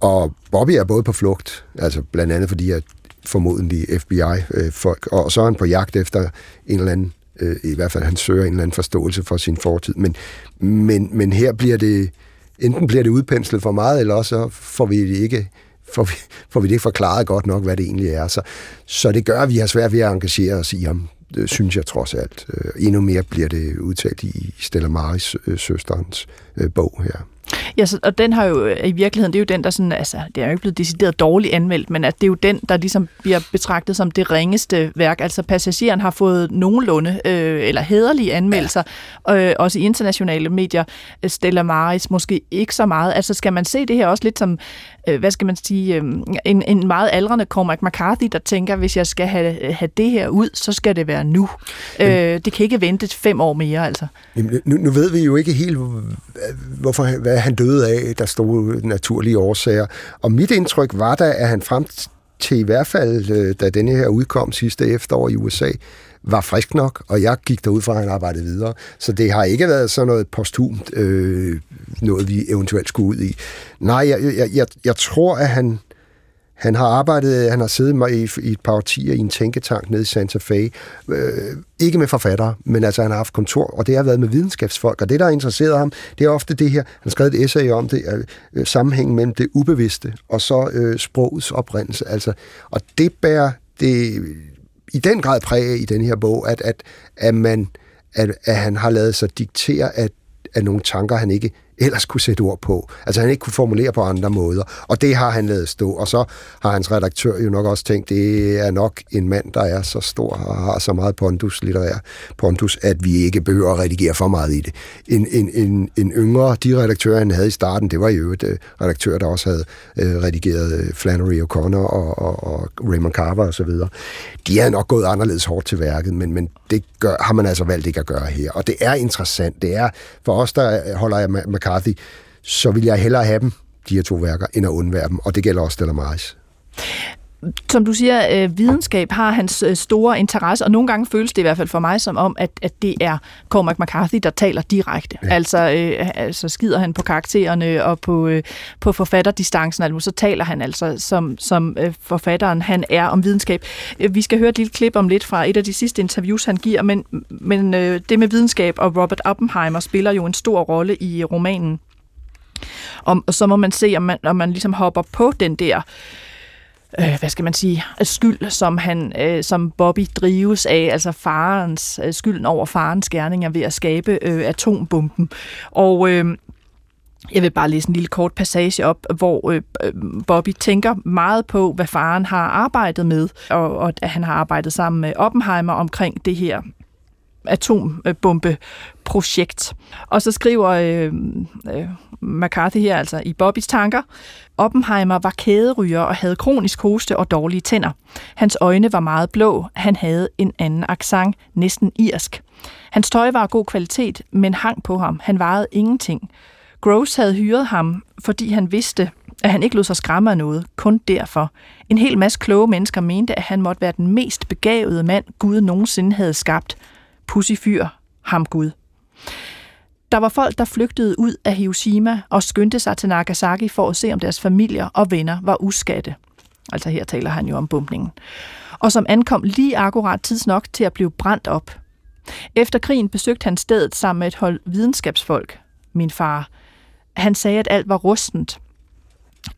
Og Bobby er både på flugt, altså blandt andet fordi, at formodentlig FBI-folk, øh, og så er han på jagt efter en eller anden, øh, i hvert fald han søger en eller anden forståelse for sin fortid. Men, men, men her bliver det, enten bliver det udpenslet for meget, eller også får vi det ikke får vi, får vi det ikke forklaret godt nok, hvad det egentlig er. Så, så det gør, at vi har svært ved at engagere os i ham, det synes jeg trods alt. Øh, endnu mere bliver det udtalt i Stella Maris øh, søsterens øh, bog her. Ja, så, og den har jo øh, i virkeligheden, det er jo den, der sådan, altså, det er jo ikke blevet decideret dårligt anmeldt, men at det er jo den, der ligesom bliver betragtet som det ringeste værk. Altså passageren har fået nogenlunde, øh, eller hederlige anmeldelser, ja. øh, også i internationale medier. Stella Maris måske ikke så meget. Altså skal man se det her også lidt som, øh, hvad skal man sige, øh, en, en meget aldrende Cormac McCarthy, der tænker, hvis jeg skal have, have det her ud, så skal det være nu. Øh, det kan ikke vente fem år mere, altså. Jamen, nu, nu ved vi jo ikke helt, hvorfor, hvad han døde af. Der stod naturlige årsager. Og mit indtryk var da, at han frem til i hvert fald, øh, da denne her udkom sidste efterår i USA, var frisk nok, og jeg gik derud fra, at han arbejdede videre. Så det har ikke været sådan noget posthumt, øh, noget vi eventuelt skulle ud i. Nej, jeg, jeg, jeg, jeg tror, at han, han har arbejdet, han har siddet med i, i et par årtier i en tænketank nede i Santa Fe. Øh, ikke med forfattere, men altså han har haft kontor, og det har været med videnskabsfolk. Og det, der har interesseret ham, det er ofte det her, han har skrevet et essay om det, øh, øh sammenhængen mellem det ubevidste og så øh, sprogets oprindelse. Altså, og det bærer det øh, i den grad præge i den her bog, at, at, at, man, at, at han har lavet sig diktere af, af nogle tanker, han ikke ellers kunne sætte ord på. Altså han ikke kunne formulere på andre måder. Og det har han lavet stå. Og så har hans redaktør jo nok også tænkt, det er nok en mand, der er så stor og har så meget pondus, litterær pondus, at vi ikke behøver at redigere for meget i det. En, en, en, en yngre, de redaktører, han havde i starten, det var jo et øh, redaktør, der også havde øh, redigeret øh, Flannery O'Connor og, og, og Raymond Carver osv. De havde nok gået anderledes hårdt til værket, men, men det gør, har man altså valgt ikke at gøre her. Og det er interessant. Det er, for os, der holder jeg med McCarthy, så vil jeg hellere have dem, de her to værker, end at undvære dem. Og det gælder også Stella Maris som du siger, øh, videnskab har hans øh, store interesse, og nogle gange føles det i hvert fald for mig som om, at, at det er Cormac McCarthy, der taler direkte. Ja. Altså, øh, altså skider han på karaktererne og på, øh, på forfatterdistancen, altså, så taler han altså som, som øh, forfatteren han er om videnskab. Øh, vi skal høre et lille klip om lidt fra et af de sidste interviews, han giver, men, men øh, det med videnskab og Robert Oppenheimer spiller jo en stor rolle i romanen. Og, og så må man se, om man, om man ligesom hopper på den der øh, hvad skal man sige, skyld, som, han, øh, som Bobby drives af, altså farens, øh, skylden over farens gerninger ved at skabe øh, atombomben. Og øh, jeg vil bare læse en lille kort passage op, hvor øh, øh Bobby tænker meget på, hvad faren har arbejdet med, og, og at han har arbejdet sammen med Oppenheimer omkring det her atombombe projekt. Og så skriver øh, øh, McCarthy her altså i Bobbys tanker, Oppenheimer var kæderyger og havde kronisk hoste og dårlige tænder. Hans øjne var meget blå, han havde en anden accent, næsten irsk. Hans tøj var af god kvalitet, men hang på ham. Han varede ingenting. Gross havde hyret ham, fordi han vidste, at han ikke lod sig skræmme af noget, kun derfor. En hel masse kloge mennesker mente, at han måtte være den mest begavede mand, Gud nogensinde havde skabt. Pussyfyr, ham Gud. Der var folk, der flygtede ud af Hiroshima og skyndte sig til Nagasaki for at se, om deres familier og venner var uskatte. Altså her taler han jo om bumpningen. Og som ankom lige akkurat tidsnok til at blive brændt op. Efter krigen besøgte han stedet sammen med et hold videnskabsfolk, min far. Han sagde, at alt var rustent.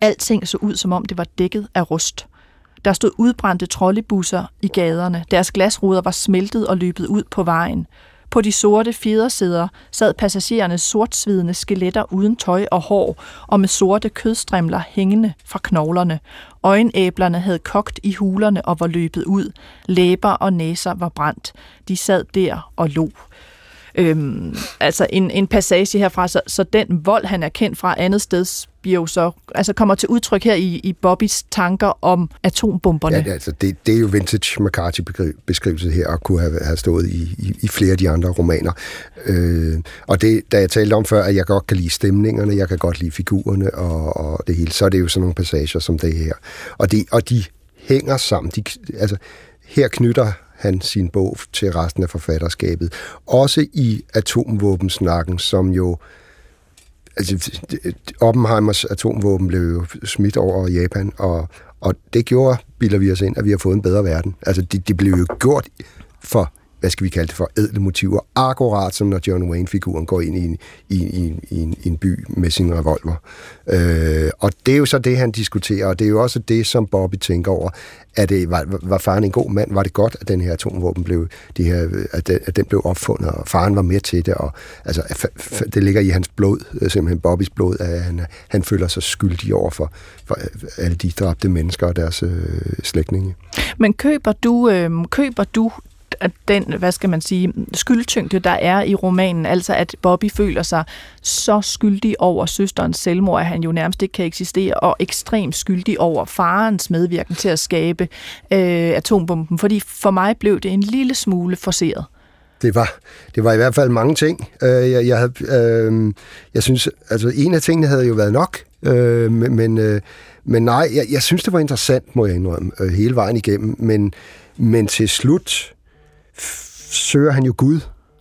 Alting så ud, som om det var dækket af rust. Der stod udbrændte trolleybusser i gaderne. Deres glasruder var smeltet og løbet ud på vejen. På de sorte fjedersæder sad passagerernes sortsvidende skeletter uden tøj og hår og med sorte kødstrimler hængende fra knoglerne. Øjenæblerne havde kogt i hulerne og var løbet ud. Læber og næser var brændt. De sad der og lå. Øhm, altså en, en passage herfra, så, så den vold, han er kendt fra andet sted, bliver jo så, altså kommer til udtryk her i, i Bobbys tanker om atombomberne. Ja, altså det, det er jo vintage McCarthy-beskrivelse her, og kunne have, have stået i, i, i flere af de andre romaner. Øh, og det, da jeg talte om før, at jeg godt kan lide stemningerne, jeg kan godt lide figurerne og, og det hele, så er det jo sådan nogle passager som det her. Og de, og de hænger sammen. De, altså, her knytter han sin bog til resten af forfatterskabet. Også i atomvåbensnakken, som jo altså, Oppenheimers atomvåben blev jo smidt over Japan, og, og det gjorde, bilder vi os ind, at vi har fået en bedre verden. Altså, det, de blev jo gjort for hvad skal vi kalde det for, ædle motiver, akkurat som når John Wayne-figuren går ind i en, i, i, i, en, i en by med sin revolver. Øh, og det er jo så det, han diskuterer, og det er jo også det, som Bobby tænker over. Er det, var, var faren en god mand? Var det godt, at den her atomvåben blev, de her, at, den, at den blev opfundet, og faren var med til det, og altså, det ligger i hans blod, øh, simpelthen Bobbys blod, at han, han føler sig skyldig over for, for alle de dræbte mennesker og deres øh, slægtninge. Men køber du, øh, køber du at den, hvad skal man sige, skyldtyngde, der er i romanen, altså at Bobby føler sig så skyldig over søsterens selvmord, at han jo nærmest ikke kan eksistere, og ekstremt skyldig over farens medvirken til at skabe øh, atombomben, fordi for mig blev det en lille smule forceret. Det var, det var i hvert fald mange ting. Øh, jeg, jeg, havde, øh, jeg synes, altså en af tingene havde jo været nok, øh, men, øh, men nej, jeg, jeg synes, det var interessant, må jeg indrømme, øh, hele vejen igennem, men, men til slut, søger han jo Gud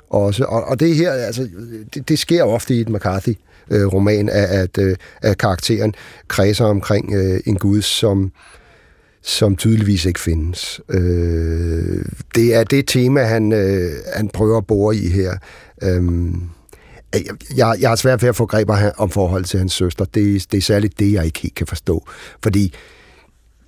også. Og, og det her, altså, det, det sker ofte i et McCarthy-roman, at, at, øh, at karakteren kredser omkring øh, en Gud, som, som tydeligvis ikke findes. Øh, det er det tema, han, øh, han prøver at bore i her. Øh, jeg, jeg har svært ved at få greb om forhold til hans søster. Det, det er særligt det, jeg ikke helt kan forstå. Fordi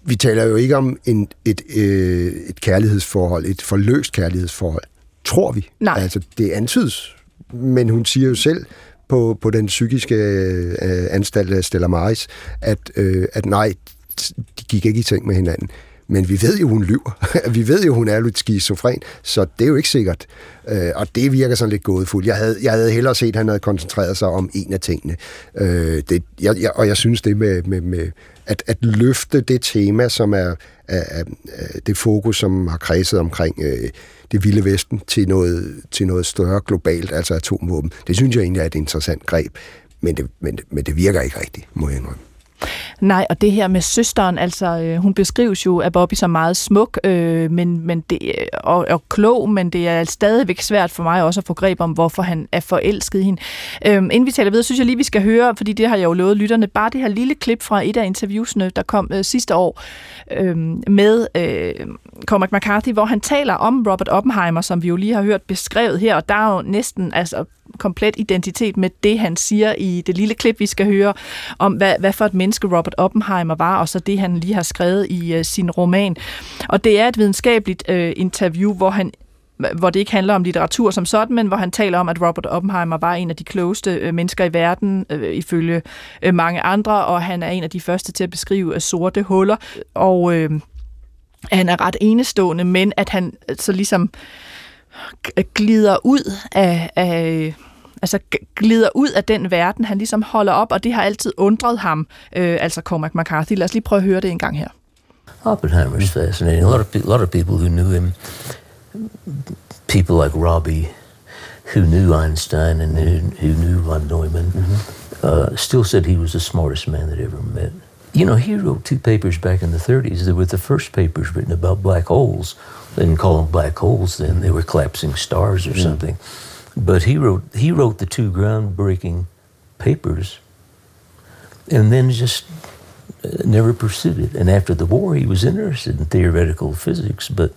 vi taler jo ikke om en, et, øh, et kærlighedsforhold, et forløst kærlighedsforhold tror vi. Nej. Altså, det antydes. Men hun siger jo selv på, på den psykiske øh, anstalt af Stella Maris, at, øh, at nej, de gik ikke i ting med hinanden. Men vi ved jo, hun lyver. vi ved jo, hun er lidt skizofren, så det er jo ikke sikkert. Øh, og det virker sådan lidt gådefuldt. Jeg havde, jeg havde hellere set, at han havde koncentreret sig om en af tingene. Øh, det, jeg, jeg, og jeg synes, det med, med, med at, at løfte det tema, som er, er, er, det fokus, som har kredset omkring øh, det vilde vesten til noget, til noget større globalt, altså atomvåben. Det synes jeg egentlig er et interessant greb, men det, men, men det virker ikke rigtigt, må jeg indrømme. Nej, og det her med søsteren, altså øh, hun beskrives jo af Bobby som meget smuk øh, men, men det, øh, og, og klog, men det er stadigvæk svært for mig også at få greb om, hvorfor han er forelsket i hende. Øh, inden vi taler videre, synes jeg lige, vi skal høre, fordi det har jeg jo lovet lytterne, bare det her lille klip fra et af interviewsene, der kom øh, sidste år øh, med øh, Cormac McCarthy, hvor han taler om Robert Oppenheimer, som vi jo lige har hørt beskrevet her, og der er jo næsten altså komplet identitet med det, han siger i det lille klip, vi skal høre, om hvad, hvad for et menneske Robert Oppenheimer var, og så det, han lige har skrevet i øh, sin roman. Og det er et videnskabeligt øh, interview, hvor han hvor det ikke handler om litteratur som sådan, men hvor han taler om, at Robert Oppenheimer var en af de klogeste øh, mennesker i verden, øh, ifølge øh, mange andre, og han er en af de første til at beskrive øh, sorte huller, og øh, han er ret enestående, men at han øh, så ligesom øh, glider ud af, af altså glider ud af den verden, han ligesom holder op, og det har altid undret ham, øh, altså Cormac McCarthy. Lad os lige prøve at høre det en gang her. Oppenheimer is fascinating. A lot of, a lot of people who knew him, people like Robbie, who knew Einstein and who, who knew von Neumann, mm-hmm. uh, still said he was the smartest man that ever met. You know, he wrote two papers back in the 30s that were the first papers written about black holes. They didn't call them black holes then; they were collapsing stars or mm. something. But he wrote he wrote the two groundbreaking papers, and then just uh, never pursued it. And after the war, he was interested in theoretical physics, but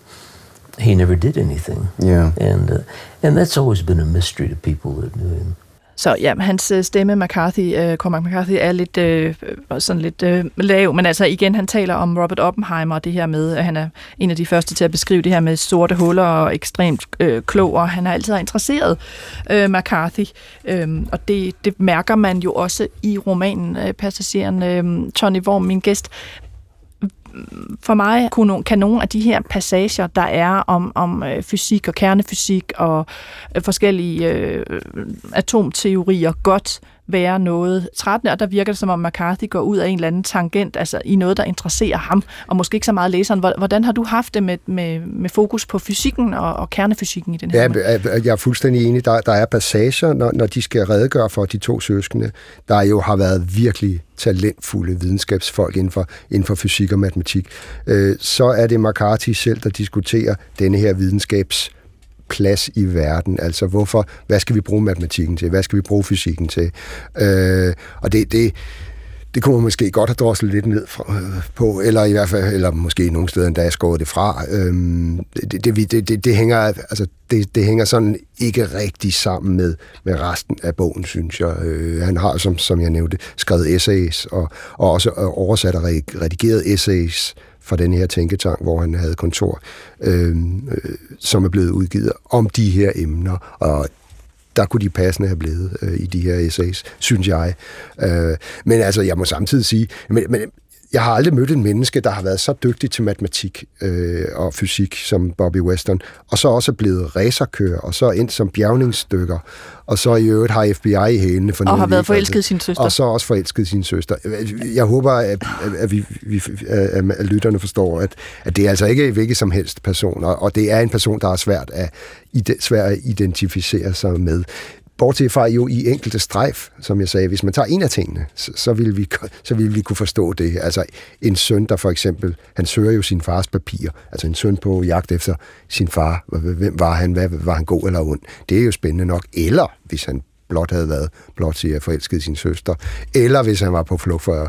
he never did anything. Yeah, and uh, and that's always been a mystery to people that knew him. Så ja, hans øh, stemme, McCarthy, uh, Cormac McCarthy, er lidt, uh, sådan lidt uh, lav, men altså igen, han taler om Robert Oppenheimer og det her med, at han er en af de første til at beskrive det her med sorte huller og ekstremt uh, klog, og han har altid været interesseret, uh, McCarthy, um, og det, det mærker man jo også i romanen uh, Passageren. Uh, øhm, Tony Worm, min gæst, for mig kunne, kan nogle af de her passager, der er om, om øh, fysik og kernefysik og øh, forskellige øh, øh atomteorier, godt være noget trættende, og der virker det som om McCarthy går ud af en eller anden tangent, altså i noget, der interesserer ham, og måske ikke så meget læseren. Hvordan har du haft det med, med, med fokus på fysikken og, og kernefysikken i den her? Ja, jeg er fuldstændig enig. Der, der er passager, når, når de skal redegøre for de to søskende, der jo har været virkelig talentfulde videnskabsfolk inden for, inden for fysik og matematik. Øh, så er det McCarthy selv, der diskuterer denne her videnskabs plads i verden. Altså, hvorfor, hvad skal vi bruge matematikken til? Hvad skal vi bruge fysikken til? Øh, og det, det, det kunne man måske godt have droslet lidt ned fra, øh, på, eller i hvert fald, eller måske nogle steder endda skåret det fra. Øhm, det, det, det, det, det, hænger, altså, det, det hænger sådan ikke rigtig sammen med, med resten af bogen, synes jeg. Øh, han har, som, som jeg nævnte, skrevet essays, og, og også oversat og redigeret essays fra den her tænketank, hvor han havde kontor, øhm, øh, som er blevet udgivet om de her emner. Og der kunne de passende have blevet øh, i de her essays, synes jeg. Øh, men altså, jeg må samtidig sige, men, men jeg har aldrig mødt en menneske, der har været så dygtig til matematik øh, og fysik som Bobby Weston, og så også blevet racerkører, og så ind som bjergningsstykker, og så i øvrigt har FBI i hælene. For og har været forelsket sin søster. Og så også forelsket sin søster. Jeg håber, at, at, vi, vi, at lytterne forstår, at, at det er altså ikke hvilket som helst person, og det er en person, der er svært at, svært at identificere sig med. Bortset fra jo i enkelte strejf, som jeg sagde, hvis man tager en af tingene, så, så, vil vi, så vil vi kunne forstå det. Altså en søn, der for eksempel, han søger jo sin fars papir, altså en søn på jagt efter sin far. Hvem var han? Hvad, var han god eller ond? Det er jo spændende nok. Eller hvis han blot havde været blot til at forelske sin søster, eller hvis han var på flugt for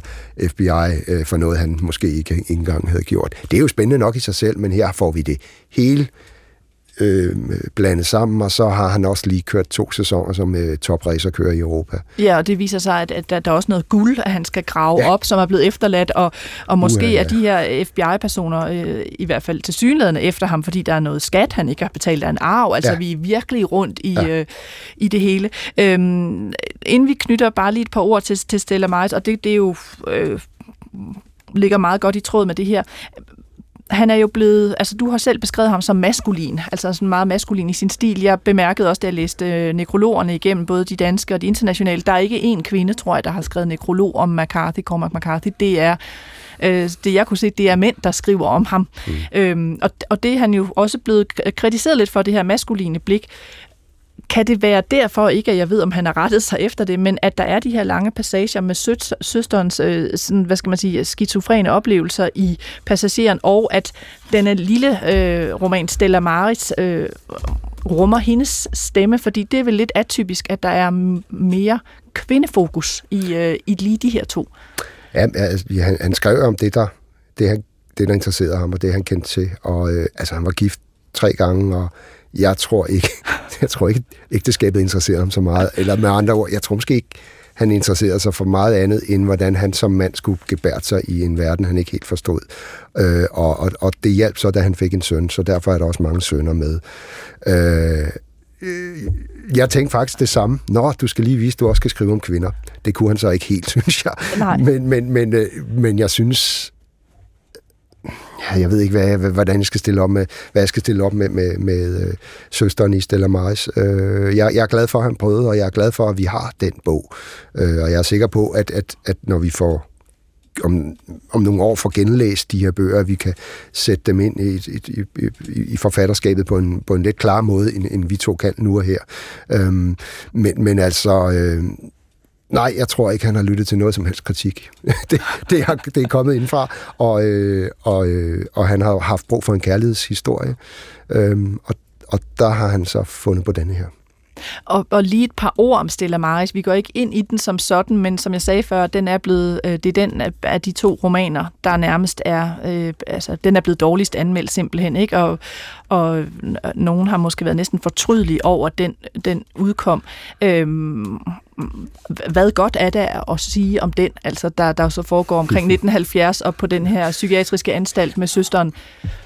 FBI øh, for noget, han måske ikke engang havde gjort. Det er jo spændende nok i sig selv, men her får vi det hele øh, blandet sammen, og så har han også lige kørt to sæsoner som øh, topracerkører i Europa. Ja, og det viser sig, at, at der er også noget guld, at han skal grave ja. op, som er blevet efterladt, og, og måske uh, ja. er de her FBI-personer øh, i hvert fald til synlædende efter ham, fordi der er noget skat, han ikke har betalt af en arv. Altså, ja. vi er virkelig rundt i, ja. øh, i det hele. Øhm, inden vi knytter bare lige et par ord til, til Stella Maris, og det, det er jo... Øh, ligger meget godt i tråd med det her han er jo blevet, altså du har selv beskrevet ham som maskulin, altså sådan meget maskulin i sin stil. Jeg bemærkede også, da jeg læste øh, nekrologerne igennem, både de danske og de internationale, der er ikke én kvinde, tror jeg, der har skrevet nekrolog om McCarthy, Cormac McCarthy. Det er øh, det jeg kunne se, det er mænd, der skriver om ham. Mm. Øhm, og, og det er han jo også blevet kritiseret lidt for, det her maskuline blik. Kan det være derfor, ikke at jeg ved, om han har rettet sig efter det, men at der er de her lange passager med sø- søsterens, øh, sådan, hvad skal man sige, skizofrene oplevelser i passageren, og at denne lille øh, roman Stella Maris øh, rummer hendes stemme, fordi det er vel lidt atypisk, at der er mere kvindefokus i, øh, i lige de her to. Ja, altså, han, han skrev om det, der, det, han, det, der interesserede ham, og det, han kendte til. Og øh, altså, han var gift tre gange, og jeg tror ikke, jeg tror ikke, ægteskabet interesserer ham så meget. Eller med andre ord, jeg tror måske ikke, han interesserede sig for meget andet, end hvordan han som mand skulle gebære sig i en verden, han ikke helt forstod. Øh, og, og, og det hjalp så, da han fik en søn, så derfor er der også mange sønner med. Øh, jeg tænkte faktisk det samme. Nå, du skal lige vise, du også skal skrive om kvinder. Det kunne han så ikke helt, synes jeg. Nej. Men, men, men, øh, men jeg synes, jeg ved ikke, hvad, hvordan jeg skal stille op med, hvad jeg skal stille op med, med, med øh, søsteren i Stella Maris. Øh, jeg, jeg er glad for, at han prøvede, og jeg er glad for, at vi har den bog. Øh, og jeg er sikker på, at, at, at når vi får om, om nogle år får genlæst de her bøger, at vi kan sætte dem ind i, i, i, i forfatterskabet på en, på en lidt klar måde, end, end vi to kan nu og her. Øhm, men, men altså, øh, Nej, jeg tror ikke, han har lyttet til noget som helst kritik. det, det, er, det er kommet indfra, og, øh, og, øh, og han har haft brug for en kærlighedshistorie, øhm, og, og der har han så fundet på denne her. Og, og lige et par ord om Stella Maris. Vi går ikke ind i den som sådan, men som jeg sagde før, den er blevet, øh, det er den af de to romaner, der nærmest er, øh, altså den er blevet dårligst anmeldt simpelthen, ikke? Og, og nogen har måske været næsten fortrydelige over, at den, den udkom. Øhm, hvad godt er der at sige om den, altså der, der så foregår omkring 1970 og på den her psykiatriske anstalt med søsteren?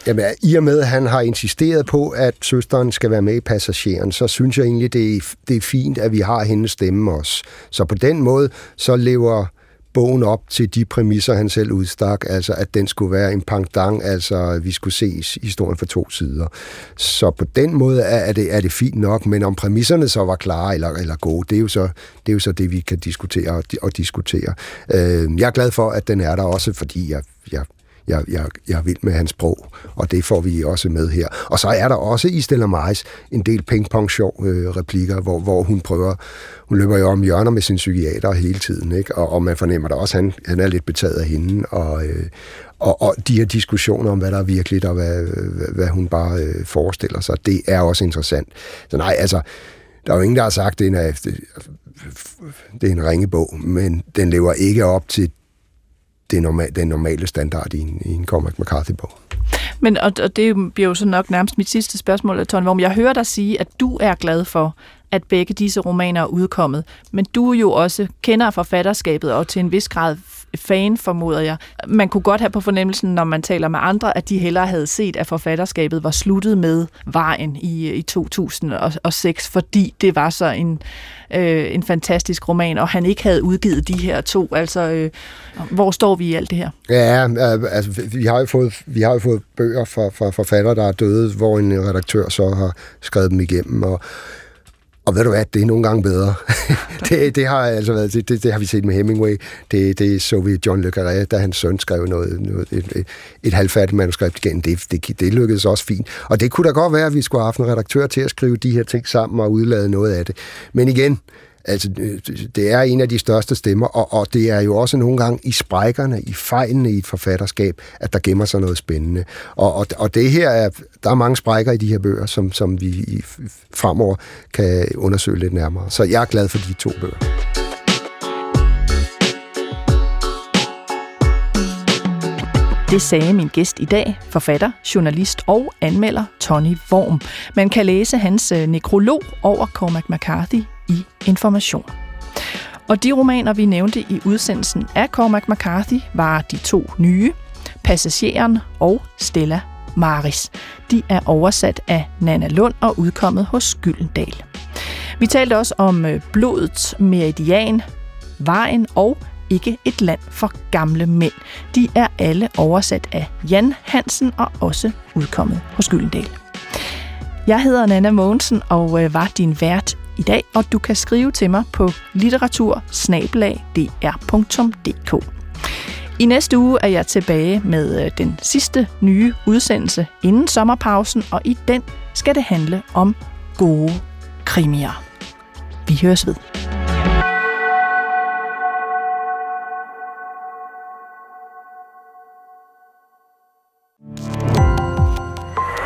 Jamen, i og med, at han har insisteret på, at søsteren skal være med i passageren, så synes jeg egentlig, det er, det er fint, at vi har hendes stemme også. Så på den måde, så lever bogen op til de præmisser, han selv udstak, altså at den skulle være en pangdang, altså at vi skulle se historien fra to sider. Så på den måde er, er, det, er det fint nok, men om præmisserne så var klare eller, eller gode, det er, jo så, det er jo så det, vi kan diskutere og, og diskutere. Øh, jeg er glad for, at den er der også, fordi jeg, jeg jeg, jeg, jeg er vild med hans sprog, og det får vi også med her. Og så er der også i Stella Maris en del ping-pong-sjov øh, replikker, hvor, hvor hun prøver, hun løber jo om hjørner med sin psykiater hele tiden, ikke? Og, og man fornemmer da også, at han, han er lidt betaget af hende, og, øh, og, og de her diskussioner om, hvad der er virkeligt, og hvad, hvad, hun bare øh, forestiller sig, det er også interessant. Så nej, altså, der er jo ingen, der har sagt, at det er en, øh, det er en ringebog, men den lever ikke op til det normal, den normale standard i en, i en Cormac McCarthy-bog. Men, og, og det bliver jo så nok nærmest mit sidste spørgsmål, Tone Worm. Jeg hører dig sige, at du er glad for, at begge disse romaner er udkommet. Men du jo også kender forfatterskabet og til en vis grad fan, formoder jeg. Man kunne godt have på fornemmelsen, når man taler med andre, at de hellere havde set, at forfatterskabet var sluttet med Vejen i, i 2006, fordi det var så en, øh, en fantastisk roman, og han ikke havde udgivet de her to. Altså, øh, hvor står vi i alt det her? Ja, øh, altså, vi har jo fået, vi har jo fået bøger fra, fra forfattere, der er døde, hvor en redaktør så har skrevet dem igennem, og og ved du hvad, det er nogle gange bedre. det, det, har altså været, det, det, det, har vi set med Hemingway. Det, det så vi John Le Carré, da hans søn skrev noget, noget et, et, et halvfærdigt manuskript igen. Det, det, det lykkedes også fint. Og det kunne da godt være, at vi skulle have haft en redaktør til at skrive de her ting sammen og udlade noget af det. Men igen, Altså, øh, det er en af de største stemmer, og, og det er jo også nogle gange i sprækkerne, i fejlene i et forfatterskab, at der gemmer sig noget spændende. Og, og, og det her er, der er mange sprækker i de her bøger, som, som vi i, fremover kan undersøge lidt nærmere. Så jeg er glad for de to bøger. Det sagde min gæst i dag, forfatter, journalist og anmelder Tony Worm. Man kan læse hans øh, nekrolog over Cormac McCarthy i Information. Og de romaner, vi nævnte i udsendelsen af Cormac McCarthy, var de to nye, Passageren og Stella Maris. De er oversat af Nana Lund og udkommet hos Gyldendal. Vi talte også om øh, blodets meridian, vejen og ikke et land for gamle mænd. De er alle oversat af Jan Hansen og også udkommet hos Gyldendal. Jeg hedder Nana Mogensen og øh, var din vært i dag, og du kan skrive til mig på litteratur I næste uge er jeg tilbage med øh, den sidste nye udsendelse inden sommerpausen, og i den skal det handle om gode krimier. Vi høres ved.